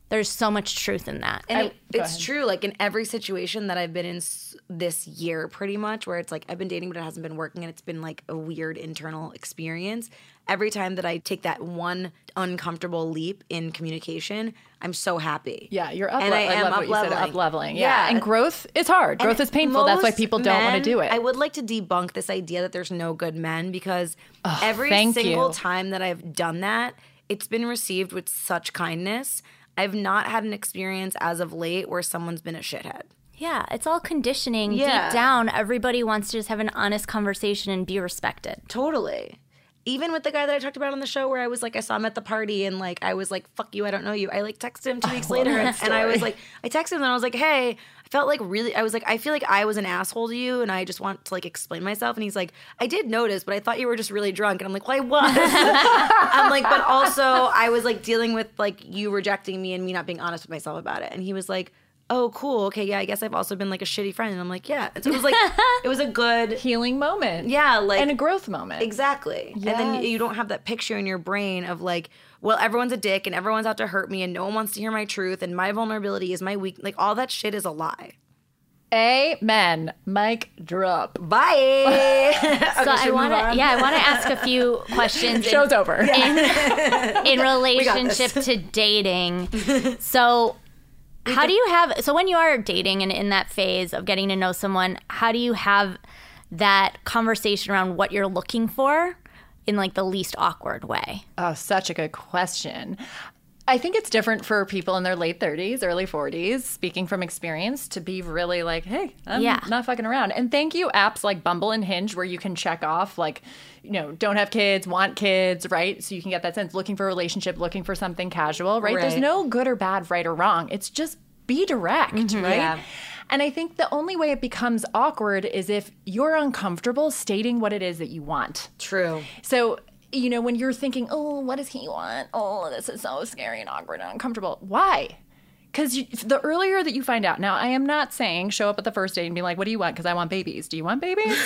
there's so much truth in that And it, it's ahead. true. Like in every situation that I've been in s- this year, pretty much, where it's like I've been dating, but it hasn't been working, and it's been like a weird internal experience. Every time that I take that one uncomfortable leap in communication, I'm so happy. Yeah, you're up. And I I, am love what you said. up-leveling. Up leveling. Yeah. Yeah. and growth is hard. Growth is painful. That's why people don't want to do it. I would like to debunk this idea that there's no good men because every single you. time that I've done that, it's been received with such kindness. I've not had an experience as of late where someone's been a shithead. yeah it's all conditioning Yeah. deep down everybody wants to just have an honest conversation and be respected Totally. even with the guy that I talked about on the show, where I was like, I saw him at the party, and like I was like, "Fuck you, I don't know you." I like texted him two [LAUGHS] weeks later, and, and I was like, I texted him and I was like, "Hey." I felt like really, I was like, I feel like I was an asshole to you, and I just want to like explain myself. And he's like, I did notice, but I thought you were just really drunk. And I'm like, well, I was. [LAUGHS] I'm like, but also I was like dealing with like you rejecting me and me not being honest with myself about it. And he was like, oh, cool. Okay, yeah, I guess I've also been like a shitty friend. And I'm like, yeah. And so it was like, [LAUGHS] it was a good, Healing moment. yeah, like and a growth moment. Exactly. And then you don't have that picture in your brain of like, well, everyone's a dick and everyone's out to hurt me and no one wants to hear my truth and my vulnerability is my weak. Like all that shit is a lie. Amen. Mic drop. Bye. [LAUGHS] So I want to, yeah, I want to ask a few [LAUGHS] questions. in- Show's over. in [LAUGHS] relationship to dating. So, how do you have? So, when you are dating and in that phase of getting to know someone, how do you have that conversation around what you're looking for in like the least awkward way? Oh, such a good question. I think it's different for people in their late 30s, early 40s, speaking from experience, to be really like, hey, I'm Yeah. not fucking around. And thank you, apps like Bumble and Hinge, where you can check off, like, you know, don't have kids, want kids, right? So you can get that sense looking for a relationship, looking for something casual, right? There's no good or bad, right or wrong. It's just be direct, mm-hmm. right? Yeah. And I think the only way it becomes awkward is if you're uncomfortable stating what it is that you want. True. So, you know, when you're thinking, oh, what does he want? Oh, this is so scary and awkward and uncomfortable. Why? Because the earlier that you find out, now I am not saying show up at the first date and be like, what do you want? Because I want babies. Do you want babies? [LAUGHS]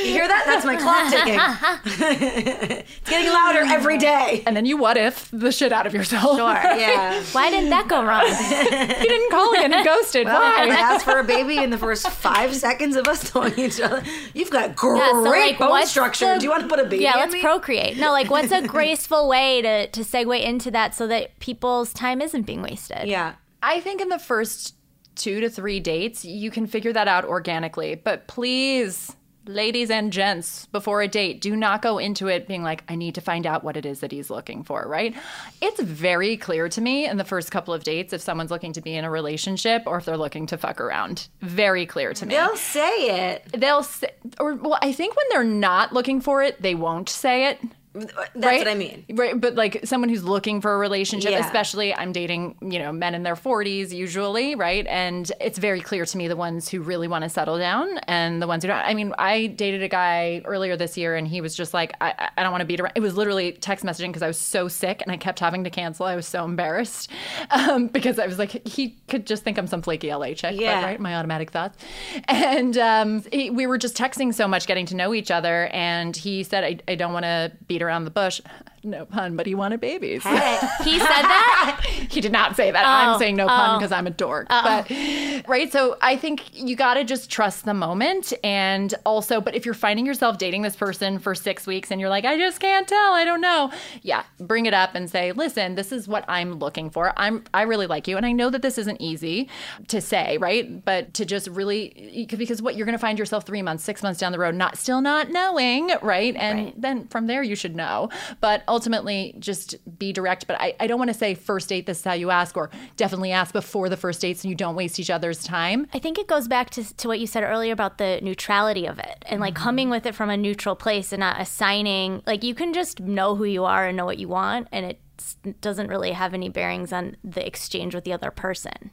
You hear that? That's my clock ticking. [LAUGHS] it's getting louder every day. and then you what if the shit out of yourself. Sure. [LAUGHS] Yeah. Why didn't that go wrong? you didn't call again and ghosted. I Why? asked for a baby in the first five seconds of us knowing each other. You've got great Yeah, so, like, bone structure. the- Do you want to put a baby yeah, in let's me? procreate. No, like, what's a graceful way to to segue into that so that people's time isn't being wasted? Yeah. I think in the first two to three dates, you can figure that out organically. But please, ladies and gents, before a date, do not go into it being like, I need to find out what it is that he's looking for, right? It's very clear to me in the first couple of dates if someone's looking to be in a relationship or if they're looking to fuck around. Very clear to me. They'll say it. They'll say, or well, I think when they're not looking for it, they won't say it. That's right? what I mean. Right, but like someone who's looking for a relationship, Yeah. especially I'm dating, you know, men in their 40s usually, right? And it's very clear to me the ones who really want to settle down and the ones who don't. I mean, I dated a guy earlier this year and he was just like, I, I- don't want to beat around. It was literally text messaging because I was so sick and I kept having to cancel. I was so embarrassed [LAUGHS] um, because I was like, he could just think I'm some flaky LA chick, but, Yeah. right? My automatic thoughts. And um, he, we were just texting so much, getting to know each other. And he said, I, I don't want to beat around the bush. No pun, but he wanted babies. [LAUGHS] He said that. he did not say that. I'm Oh, saying no pun oh. because I'm a dork. But right, so I think you got to just trust the moment, and also, but if you're finding yourself dating this person for six weeks and you're like, I just can't tell, I don't know, yeah, bring it up and say, listen, this is what I'm looking for. I'm I really like you, and I know that this isn't easy to say, right? But to just really because what you're going to find yourself three months, six months down the road, not still not knowing, right? And then from there you should know. But ultimately, just be direct. But I, I don't want to say first date, this is how you ask, or definitely ask before the first date so you don't waste each other's time. I think it goes back to, to what you said earlier about the neutrality of it and like mm-hmm. coming with it from a neutral place and not assigning, like, you can just know who you are and know what you want, and it doesn't really have any bearings on the exchange with the other person.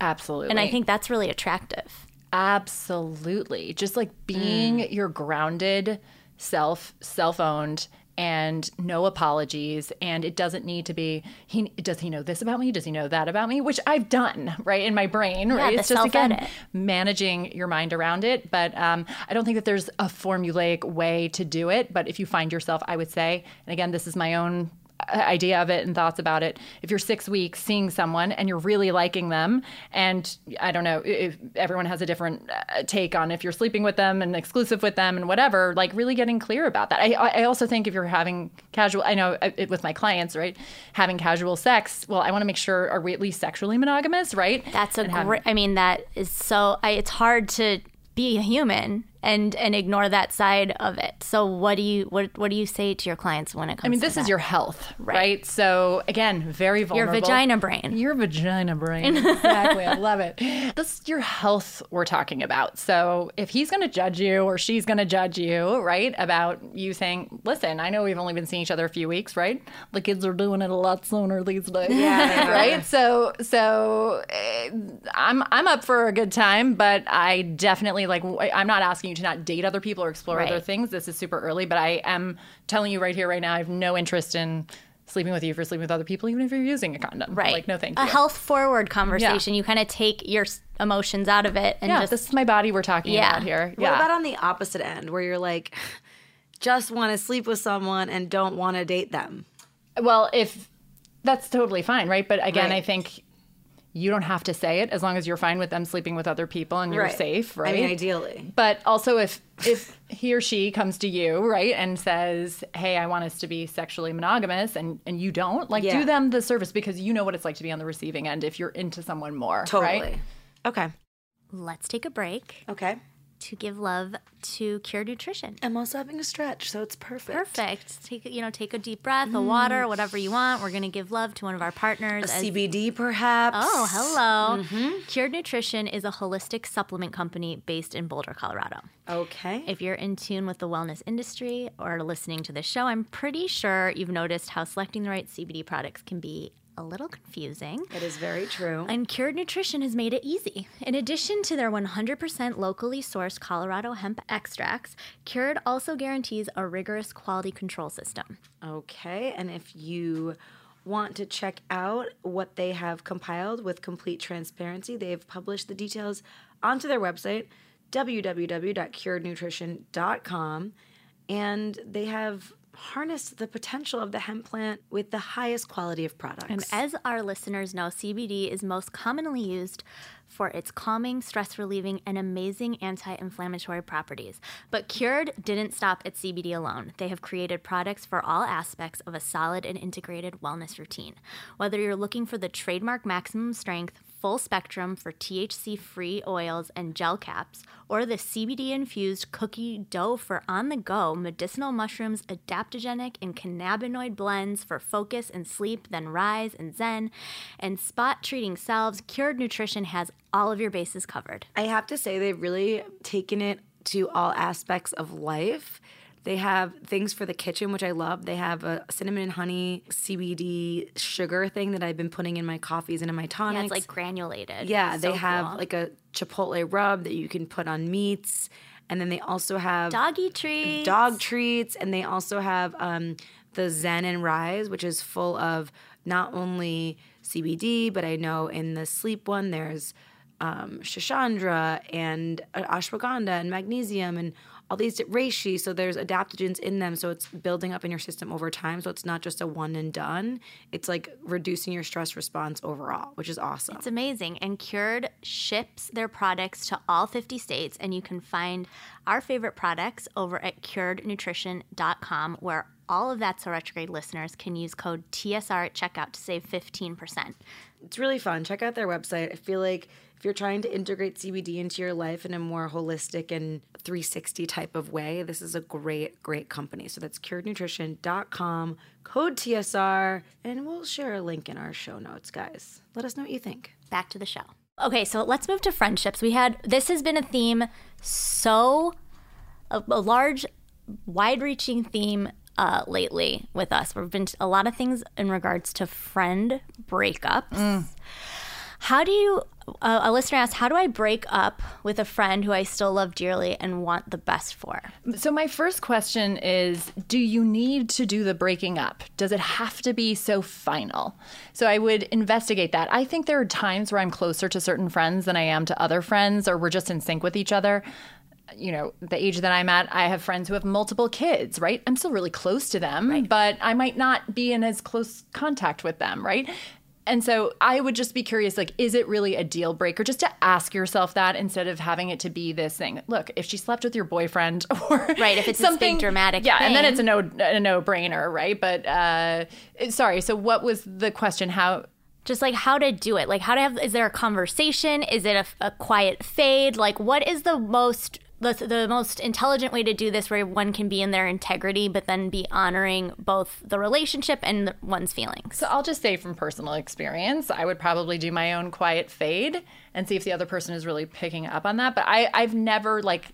Absolutely. And I think that's really attractive. Absolutely. Just like being mm. your grounded self, self owned, and no apologies. And it doesn't need to be, he does he know this about me? Does he know that about me? Which I've done, right, in my brain, right? the it's just again managing your mind around it. But um, I don't think that there's a formulaic way to do it. But if you find yourself, I would say, and again, this is my own idea of it and thoughts about it. If you're six weeks seeing someone and you're really liking them, and I don't know if everyone has a different uh, take on if you're sleeping with them and exclusive with them and whatever, like really getting clear about that. I, I also think if you're having casual, I know uh, it, with my clients, right, having casual sex. Well, I want to make sure are we at least sexually monogamous, right? That's a And great, I mean, that is so, I, it's hard to be a human and and ignore that side of it. So what do you what what do you say to your clients when it comes? I mean, this is your health, right? So again, very vulnerable. your vagina brain. Your vagina brain. [LAUGHS] Exactly. I love it. This is your health we're talking about. So if he's going to judge you or she's going to judge you, right, about you saying, listen, I know we've only been seeing each other a few weeks, right? The kids are doing it a lot sooner these days. Yeah. [LAUGHS] right? So, so eh, I'm, I'm up for a good time, but I definitely like, I'm not asking you to not date other people or explore Right. other things. This is super early, but I am telling you right here, right now, I have no interest in sleeping with you for sleeping with other people, even if you're using a condom. Right. Like, no thank A you. health forward conversation. You kind of take your emotions out of it and yeah, just this is my body we're talking Yeah. about here. What Yeah. about on the opposite end where you're like, [LAUGHS] just want to sleep with someone and don't want to date them? well, if that's totally fine, right? But again, Right. I think you don't have to say it as long as you're fine with them sleeping with other people and you're Right. safe, right? I mean, ideally. But also, if if he or she comes to you, right, and says, "Hey, I want us to be sexually monogamous," and and you don't, like, Yeah. do them the service because you know what it's like to be on the receiving end if you're into someone more, Totally. right? Okay. let's take a break Okay. To give love to Cured Nutrition. I'm also having a stretch, so it's perfect. Perfect. Take you know, take a deep breath, a mm. water, whatever you want. We're gonna give love to one of our partners. A as- CBD, perhaps. Oh, hello. Mm-hmm. Cured Nutrition is a holistic supplement company based in Boulder, Colorado. Okay. If you're in tune with the wellness industry or listening to this show, I'm pretty sure you've noticed how selecting the right CBD products can be a little confusing. It is very true. And Cured Nutrition has made it easy. In addition to their 100% locally sourced Colorado hemp extracts, Cured also guarantees a rigorous quality control system. Okay. And if you want to check out what they have compiled with complete transparency, they've published the details onto their website, www.curednutrition.com. And they have harnessed the potential of the hemp plant with the highest quality of products. And as our listeners know, CBD is most commonly used for its calming, stress relieving, and amazing anti inflammatory properties. But Cured didn't stop at CBD alone. They have created products for all aspects of a solid and integrated wellness routine. Whether you're looking for the trademark maximum strength, full spectrum for THC free oils and gel caps, or the CBD infused cookie dough for on the go medicinal mushrooms, adaptogenic and cannabinoid blends for focus and sleep, then rise and zen, and spot treating selves, Cured Nutrition has all of your bases covered. I have to say, they've really taken it to all aspects of life. They have things for the kitchen, which I love. They have a cinnamon and honey CBD sugar thing that I've been putting in my coffees and in my tonics. Yeah, it's like granulated. Yeah, So they have cool. like a chipotle rub that you can put on meats, and then they also have doggy treats. dog treats, and they also have um, the Zen and Rise, which is full of not only CBD, but I know in the sleep one there's um, schisandra and uh, ashwagandha and magnesium and all these reishi. So there's adaptogens in them, so it's building up in your system over time. So it's not just a one and done. It's like reducing your stress response overall, which is awesome. It's amazing. And Cured ships their products to all 50 states, and you can find our favorite products over at curednutrition.com, where all of that So Retrograde listeners can use code TSR at checkout to save 15%. it's really fun. Check out their website. I feel like if you're trying to integrate CBD into your life in a more holistic and 360 type of way, this is a great, great company. So that's curednutrition.com, code TSR, and we'll share a link in our show notes, guys. Let us know what you think. Back to the show. Okay, so let's move to friendships. We had this has been a theme so a, a large, wide-reaching theme uh, lately with us. We've been a lot of things in regards to friend breakups. How do you? Uh, a listener asked, "How do I break up with a friend who I still love dearly and want the best for?" So my first question is do you need to do the breaking up? Does it have to be so final? So I would investigate that. I think there are times where I'm closer to certain friends than I am to other friends or we're just in sync with each other. You know, the age that I'm at, I have friends who have multiple kids, right? I'm still really close to them, but I might not be in as close contact with them, right? And so I would just be curious like, is it really a deal breaker? Just to ask yourself that instead of having it to be this thing. Look, if she slept with your boyfriend [LAUGHS] or Right, if it's something dramatic yeah, and then it's a no a no brainer, right? But uh, sorry. So what was the question? How? Just like how to do it, like how to have. Is there a conversation? Is it a, a quiet fade? Like what is the most the, the most intelligent way to do this where one can be in their integrity but then be honoring both the relationship and the, one's feelings So I'll just say from personal experience, I would probably do my own quiet fade and see if the other person is really picking up on that. But I, I've never like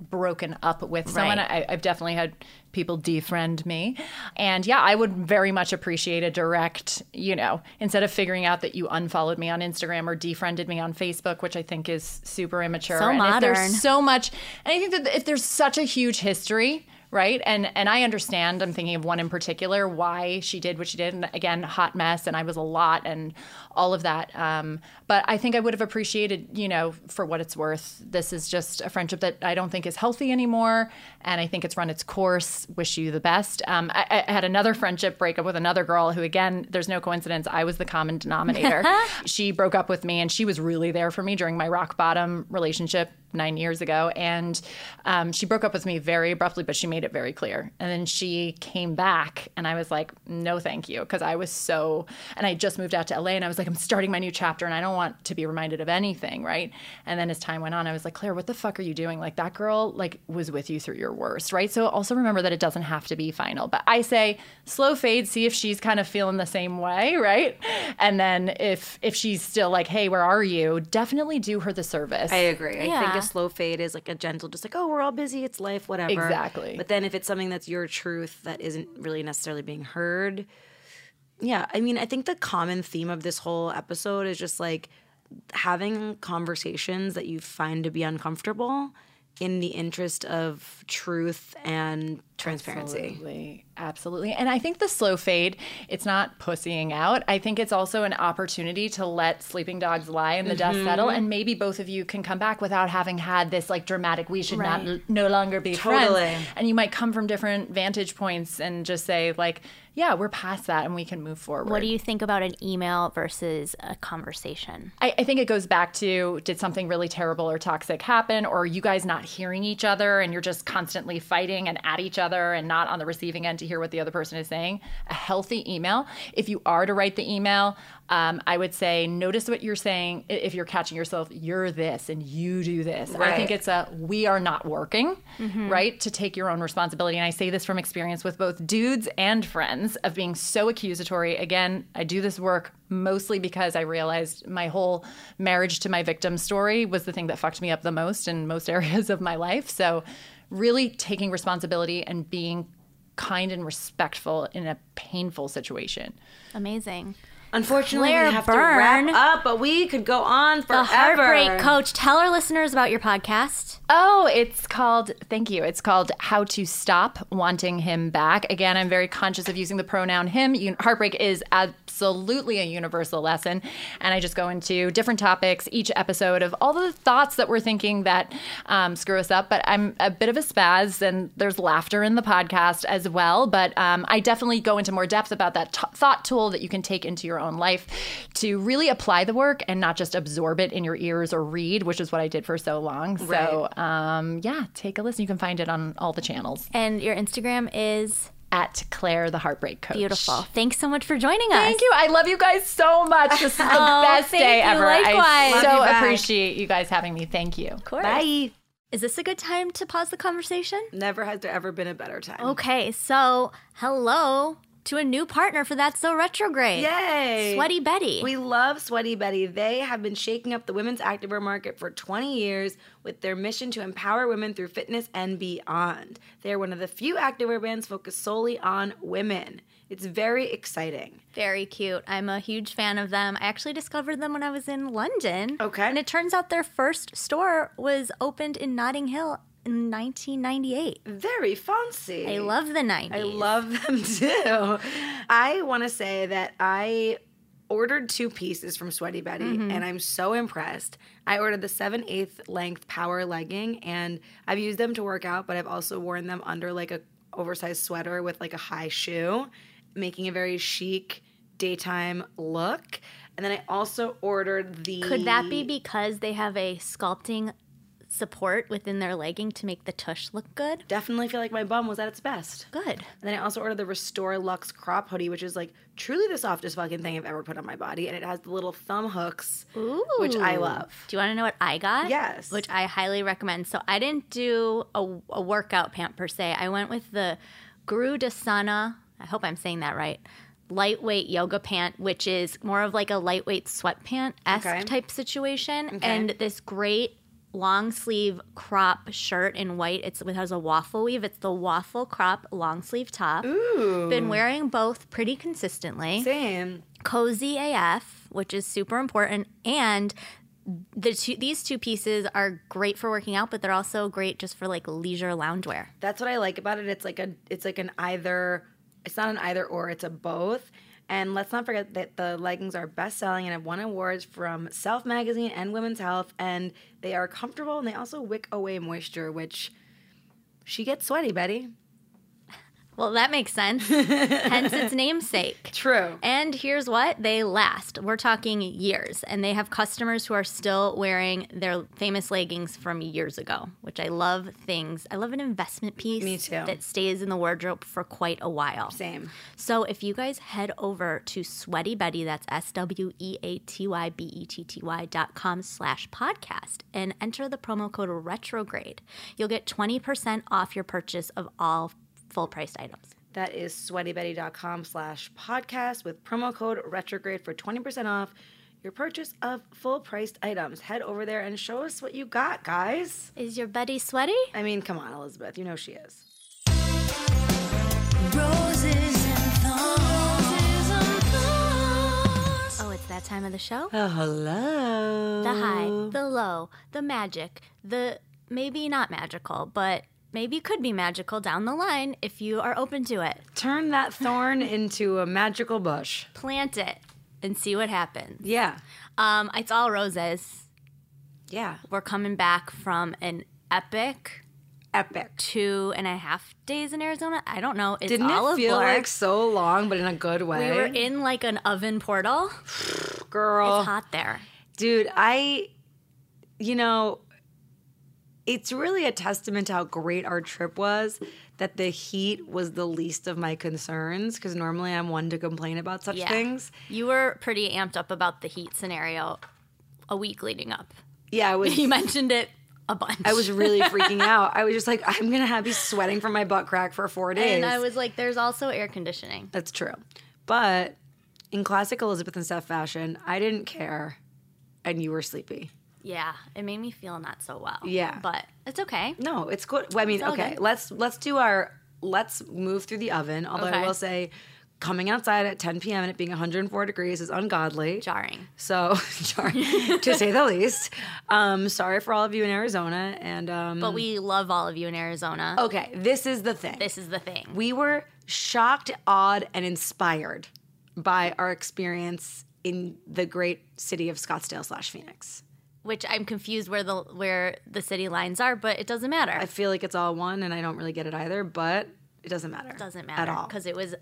broken up with someone. Right. I, I've definitely had people defriend me. And yeah, I would very much appreciate a direct, you know, instead of figuring out that you unfollowed me on Instagram or defriended me on Facebook, which I think is super immature. So and if modern. there's so much, and I think that if there's such a huge history, right? And and I understand. I'm thinking of one in particular why she did what she did, and again, hot mess, and I was a lot, and all of that. Um, but I think I would have appreciated, you know, for what it's worth. This is just a friendship that I don't think is healthy anymore, and I think it's run its course. Wish you the best. Um, I, I had another friendship breakup with another girl who, again, there's no coincidence. I was the common denominator. [LAUGHS] she broke up with me, and she was really there for me during my rock bottom relationship nine years ago. And um, she broke up with me very abruptly, but she made it very clear. And then she came back, and I was like, no, thank you. Because I was so, and I just moved out to LA, and I was like, I'm starting my new chapter, and I don't want to be reminded of anything, right? And then as time went on, I was like, Claire, what the fuck are you doing? Like, that girl, like, was with you through your worst, right? So also remember that it doesn't have to be final. But I say, slow fade, see if she's kind of feeling the same way, right? And then if if she's still like, hey, where are you? Definitely do her the service. I agree. I think Yeah. A slow fade is like a gentle, just like, oh, we're all busy, it's life, whatever. Exactly. But then if it's something that's your truth that isn't really necessarily being heard, yeah. I mean, I think the common theme of this whole episode is just like having conversations that you find to be uncomfortable in the interest of truth and transparency. Absolutely. Absolutely. And I think the slow fade, it's not pussying out. I think it's also an opportunity to let sleeping dogs lie and the dust settle. Mm-hmm. And maybe both of you can come back without having had this like dramatic, we should not no longer be Totally. friends. And you might come from different vantage points and just say, like, yeah, we're past that and we can move forward. what do you think about an email versus a conversation I, I think it goes back to did something really terrible or toxic happen, or are you guys not hearing each other and you're just constantly fighting and at each other and not on the receiving end to hear what the other person is saying? A healthy email. If you are to write the email, um, I would say notice what you're saying. If you're catching yourself, you're this and you do this. I think it's a we are not working, right? To take your own responsibility. And I say this from experience with both dudes and friends of being so accusatory. Again, I do this work mostly because I realized my whole marriage to my victim story was the thing that fucked me up the most in most [LAUGHS] areas of my life. So, really taking responsibility and being kind and respectful in a painful situation. amazing Unfortunately, Claire we have Byrne. to wrap up, but we could go on forever. the forever. heartbreak coach tell our listeners about your podcast Oh, it's called, thank you. It's called How to Stop Wanting Him Back. Again, I'm very conscious of using the pronoun him. Heartbreak is absolutely a universal lesson. And I just go into different topics each episode of all the thoughts that we're thinking that um, screw us up. But I'm a bit of a spaz, and there's laughter in the podcast as well. But um, I definitely go into more depth about that t- thought tool that you can take into your own life to really apply the work and not just absorb it in your ears or read, which is what I did for so long. So, um, yeah, take a listen. You can find it on all the channels and your instagram is at Claire the Heartbreak Coach. beautiful thanks so much for joining us Thank you. I love you guys so much. This is the [LAUGHS] Oh, best thank day you. ever. I Likewise. Love so you appreciate you guys having me. Thank you. Of course. Bye. is this a good time to pause the conversation Never has there ever been a better time. Okay, so hello to a new partner for That's So Retrograde. Yay! Sweaty Betty. We love Sweaty Betty. They have been shaking up the women's activewear market for 20 years with their mission to empower women through fitness and beyond. They are one of the few activewear brands focused solely on women. It's very exciting. Very cute. I'm a huge fan of them. I actually discovered them when I was in London. Okay. And it turns out their first store was opened in Notting Hill in 1998. Very fancy. I love the 90s. I love them [LAUGHS] too. I want to say that I ordered two pieces from Sweaty Betty Mm-hmm. and I'm so impressed. I ordered the 7 8 length power legging and I've used them to work out, but I've also worn them under like a oversized sweater with like a high shoe, making a very chic daytime look. And then I also ordered the Could that be because they have a sculpting support within their legging to make the tush look good. Definitely feel like my bum was at its best. Good. And then I also ordered the Restore Lux crop hoodie, which is like truly the softest fucking thing I've ever put on my body. And it has the little thumb hooks, which I love. Do you want to know what I got? Yes. Which I highly recommend. So I didn't do a, a workout pant per se. I went with the Guru Dasana. I hope I'm saying that right. Lightweight yoga pant, which is more of like a lightweight sweatpant esque Okay. type situation, and this great long sleeve crop shirt in white. It's, it has a waffle weave. It's the waffle crop long sleeve top. Ooh. Been wearing both pretty consistently Same. cozy AF, which is super important, and the two, these two pieces are great for working out, but they're also great just for like leisure loungewear. That's what I like about it. It's like a it's like an either it's not an either or, it's a both. And let's not forget that the leggings are best selling and have won awards from Self Magazine and Women's Health. And they are comfortable and they also wick away moisture, which she gets sweaty, Betty. Well, that makes sense. [LAUGHS] Hence its namesake. True. And here's what they last. We're talking years, and they have customers who are still wearing their famous leggings from years ago, which I love. Things I love an investment piece Me too. that stays in the wardrobe for quite a while. Same. So if you guys head over to Sweaty Betty, that's S W E A T Y B E T T Y dot com slash podcast and enter the promo code retrograde, you'll get 20% off your purchase of all full priced items. That is sweatybetty.com slash podcast with promo code retrograde for 20% off your purchase of full priced items. Head over there and show us what you got, guys. Is your Betty sweaty? I mean, come on, Elizabeth. You know she is. Oh, it's that time of the show? Oh, hello. The high, the low, the magic, the maybe not magical, but maybe could be magical down the line if you are open to it. Turn that thorn into a magical bush. Plant it and see what happens. Yeah. Um, it's all roses. Yeah. We're coming back from an epic Epic. two and a half days in Arizona. I don't know. It's Didn't it feel like so long, but in a good way? we were in like an oven portal. [SIGHS] Girl. It's hot there. Dude, I, you know, it's really a testament to how great our trip was that the heat was the least of my concerns because normally I'm one to complain about such Yeah. things. You were pretty amped up about the heat scenario a week leading up. Yeah, I was. [LAUGHS] You mentioned it a bunch. I was really freaking [LAUGHS] out. I was just like, I'm gonna have be sweating from my butt crack for four days. and I was like, there's also air conditioning. That's true. But in classic Elizabeth and Steph fashion, I didn't care, and you were sleepy. Yeah, it made me feel not so well. Yeah. But it's okay. No, it's good. Well, I mean, okay, good. let's let's do our let's move through the oven. Although I will say, coming outside at 10 p.m. and it being 104 degrees is ungodly. Jarring. So, [LAUGHS] jarring, to say the least. Um, sorry for all of you in Arizona. And um, But we love all of you in Arizona. okay, this is the thing. This is the thing. we were shocked, awed, and inspired by our experience in the great city of Scottsdale slash Phoenix. Which I'm confused where the where the city lines are, but it doesn't matter. I feel like it's all one, and I don't really get it either, but it doesn't matter. it doesn't matter at all. because it was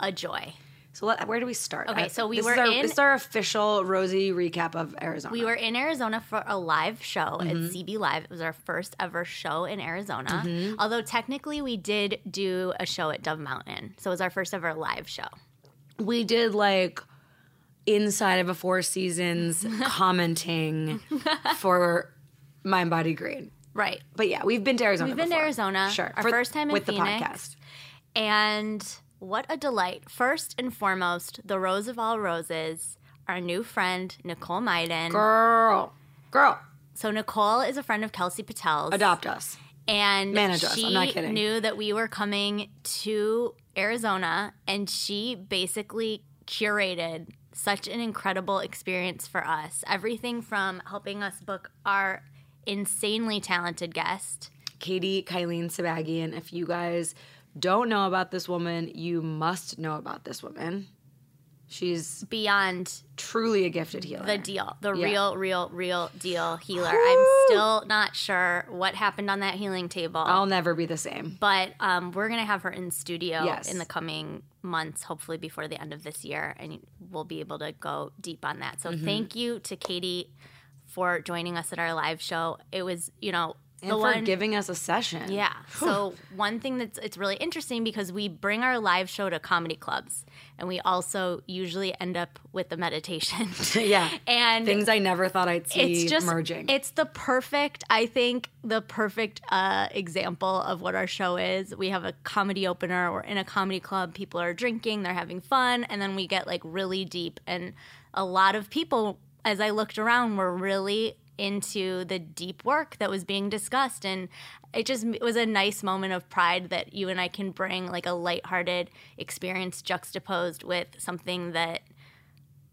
a joy. So let, where do we start? Okay, so we this were is our, in- This is our official Rosie recap of Arizona. We were in Arizona for a live show at Mm-hmm. CB Live. It was our first ever show in Arizona. Mm-hmm. Although technically we did do a show at Dove Mountain. So it was our first ever live show. we did like inside of a Four Seasons [LAUGHS] commenting for Mind Body Green. Right. But yeah, we've been to Arizona. We've been to. Arizona. Sure, Our For- first time in with Phoenix. the podcast. And what a delight. First and foremost, the rose of all roses, our new friend, Nicole Maiden. Girl, girl, So Nicole is a friend of Kelsey Patel's. adopt us. and Manage us. I'm not kidding. knew that we were coming to Arizona, and she basically curated such an incredible experience for us. Everything from helping us book our insanely talented guest. Katie Kylene Sabagian. If you guys don't know about this woman, you must know about this woman. She's Beyond truly a gifted healer. the deal, the Yeah. real, real, real deal healer. I'm still not sure what happened on that healing table. I'll never be the same. but um, we're gonna have her in studio Yes. in the coming months, hopefully before the end of this year, and we'll be able to go deep on that. So Mm-hmm. thank you to Katie for joining us at our live show. It was, you know, and the for one giving us a session. yeah. So one thing that's it's really interesting because we bring our live show to comedy clubs, and we also usually end up with the meditation. [LAUGHS] yeah. and Things I never thought I'd see it's just merging. It's the perfect, I think, the perfect uh, example of what our show is. We have a comedy opener. We're in a comedy club. People are drinking. They're having fun, and then we get like really deep. And a lot of people, as I looked around, were really into the deep work that was being discussed. And it just it was a nice moment of pride that you and I can bring like a lighthearted experience juxtaposed with something that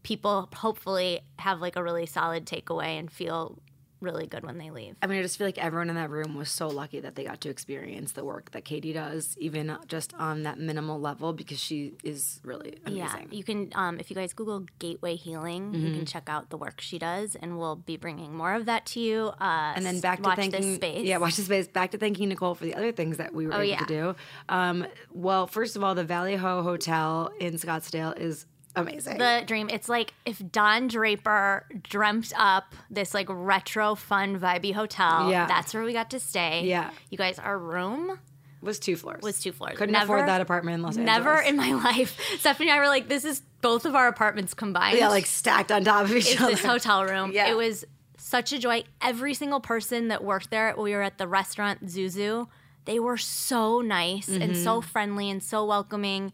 people hopefully have like a really solid takeaway and feel really good when they leave. I mean, I just feel like everyone in that room was so lucky that they got to experience the work that Katie does, even just on that minimal level, because she is really amazing. Yeah, you can um, if you guys Google Gateway Healing, you Mm-hmm. can check out the work she does, and we'll be bringing more of that to you. Uh, and then back to watch thanking, this space. yeah, watch the space. Back to thanking Nicole for the other things that we were able Oh, yeah. to do. Um, well, first of all, the Valley Ho Hotel in Scottsdale is amazing. the dream. It's like if Don Draper dreamt up this like retro, fun, vibey hotel. Yeah. that's where we got to stay. Yeah. you guys, our room was two floors. was two floors. Couldn't Never- afford that apartment in Los Angeles. Never in my [LAUGHS] life. Stephanie and I were like, this is both of our apartments combined. yeah, like stacked on top of each is other. this hotel room. Yeah. It was such a joy. Every single person that worked there, we were at the restaurant Zuzu, they were so nice and Mm-hmm. so friendly and so welcoming.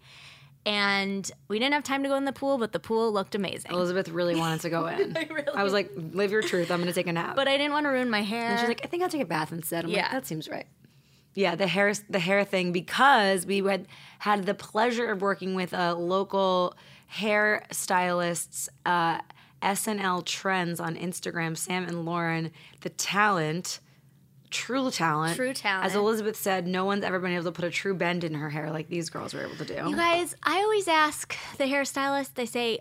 And we didn't have time to go in the pool, but the pool looked amazing. Elizabeth really wanted to go [LAUGHS] in. I, was like, live your truth. I'm going to take a nap. But I didn't want to ruin my hair. And she's like, I think I'll take a bath instead. I'm like, Yeah. that seems right. Yeah, the hair the hair thing because we had had the pleasure of working with a local hair stylists, uh, SNL Trends on Instagram, Sam and Lauren, the talent, true talent. True talent. As Elizabeth said, no one's ever been able to put a true bend in her hair like these girls were able to do. You guys, I always ask the hairstylist, they say,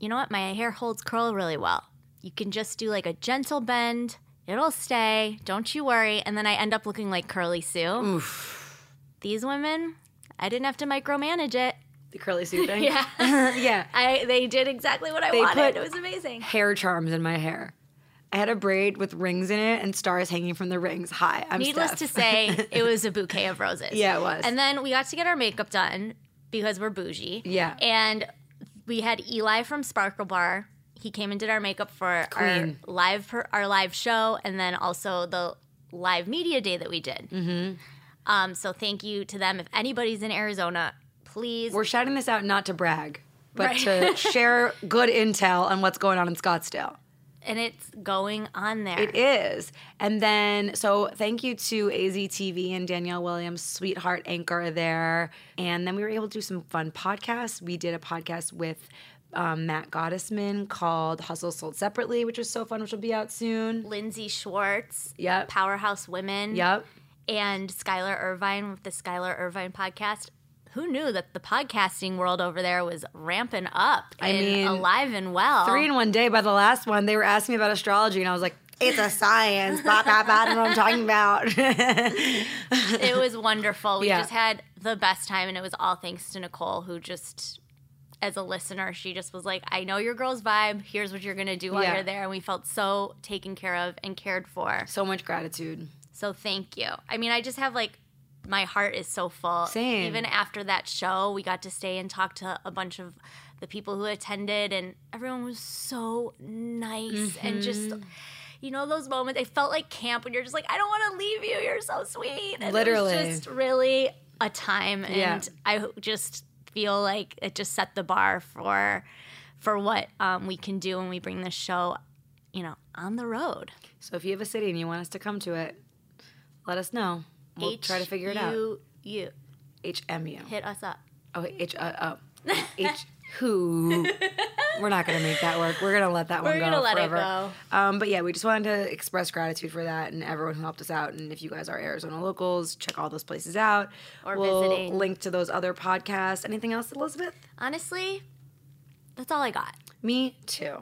you know what, my hair holds curl really well. You can just do like a gentle bend, it'll stay, don't you worry. And then I end up looking like Curly Sue. These women, I didn't have to micromanage it. the curly suit thing. [LAUGHS] Yeah. [LAUGHS] yeah. I they did exactly what I They wanted. put- it was amazing. Hair charms in my hair. I had a braid with rings in it and stars hanging from the rings. Hi, I'm Needless Steph. to say, it [LAUGHS] was a bouquet of roses. Yeah, it was. And then we got to get our makeup done because we're bougie. Yeah. And we had Eli from Sparkle Bar. He came and did our makeup for Queen. our live per, our live show, and then also the live media day that we did. Mm-hmm. Um, so thank you to them. If anybody's in Arizona, please We're shouting this out not to brag, but Right. to [LAUGHS] share good intel on what's going on in Scottsdale. And it's going on there. It is. And then, so thank you to AZTV and Danielle Williams, sweetheart anchor there. And then we were able to do some fun podcasts. We did a podcast with um, Matt Gottesman called Hustle Sold Separately, which was so fun, which will be out soon. Lindsay Schwartz, Yep. Powerhouse Women. Yep. and Skylar Irvine with the Skylar Irvine podcast. Who knew that the podcasting world over there was ramping up I and mean, alive and well? Three in one day. By the last one, they were asking me about astrology, and I was like, it's a science. blah, blah, blah. I don't know what I'm talking about. it was wonderful. We Yeah. just had the best time, and it was all thanks to Nicole, who just, as a listener, she just was like, "I know your girl's vibe. Here's what you're gonna do while Yeah. you're there," and we felt so taken care of and cared for. so much gratitude. So thank you. I mean, I just have like my heart is so full. Same. Even after that show, we got to stay and talk to a bunch of the people who attended, and everyone was so nice and just. Mm-hmm. You know those moments. It felt like camp when you're just like, I don't want to leave you. You're so sweet. And Literally. it was just really a time, and Yeah. I just feel like it just set the bar for for what um, we can do when we bring this show, you know, on the road. So if you have a city and you want us to come to it, let us know. We'll try to figure it out. Hit us up. Oh, H. Uh, oh. [LAUGHS] H. Who? We're not gonna make that work. We're gonna let that one We're go. gonna let it forever. Um, but yeah, we just wanted to express gratitude for that and everyone who helped us out. And if you guys are Arizona locals, check all those places out. Or we'll visiting. link to those other podcasts. Anything else, Elizabeth? Honestly, that's all I got. Me too.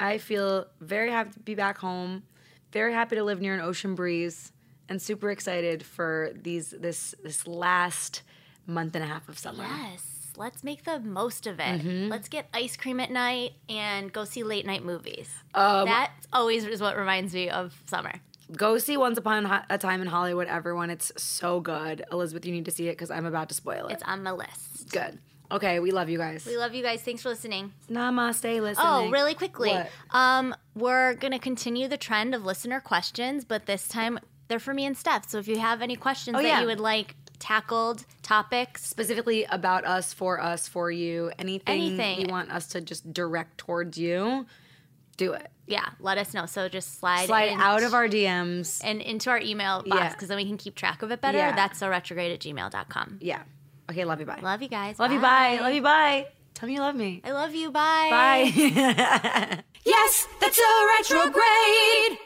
I feel very happy to be back home. Very happy to live near an ocean breeze, and super excited for these this this last month and a half of summer. Yes. let's make the most of it. Mm-hmm. Let's get ice cream at night and go see late night movies. Um, that always is what reminds me of summer. Go see Once Upon a Time in Hollywood, everyone. It's so good. Elizabeth, you need to see it because I'm about to spoil it. It's on my list. good. Okay, we love you guys. We love you guys. Thanks for listening. Namaste, listening. Oh, really quickly. What? Um, we're gonna continue the trend of listener questions, but this time they're for me and Steph. So if you have any questions Oh, that yeah. you would like tackled, topics, Specifically about us, for us, for you, anything, Anything. you want us to just direct towards you, do it. yeah, let us know. So just slide Slide in- out of our DMs. and into our email box Yeah. because then we can keep track of it better. Yeah. That's so retrograde at gmail.com. Yeah. Okay, love you. Bye. Love you guys. Love you. Bye. Love you. Bye. Tell me you love me. I love you. Bye. Bye. [LAUGHS] Yes, that's a retrograde.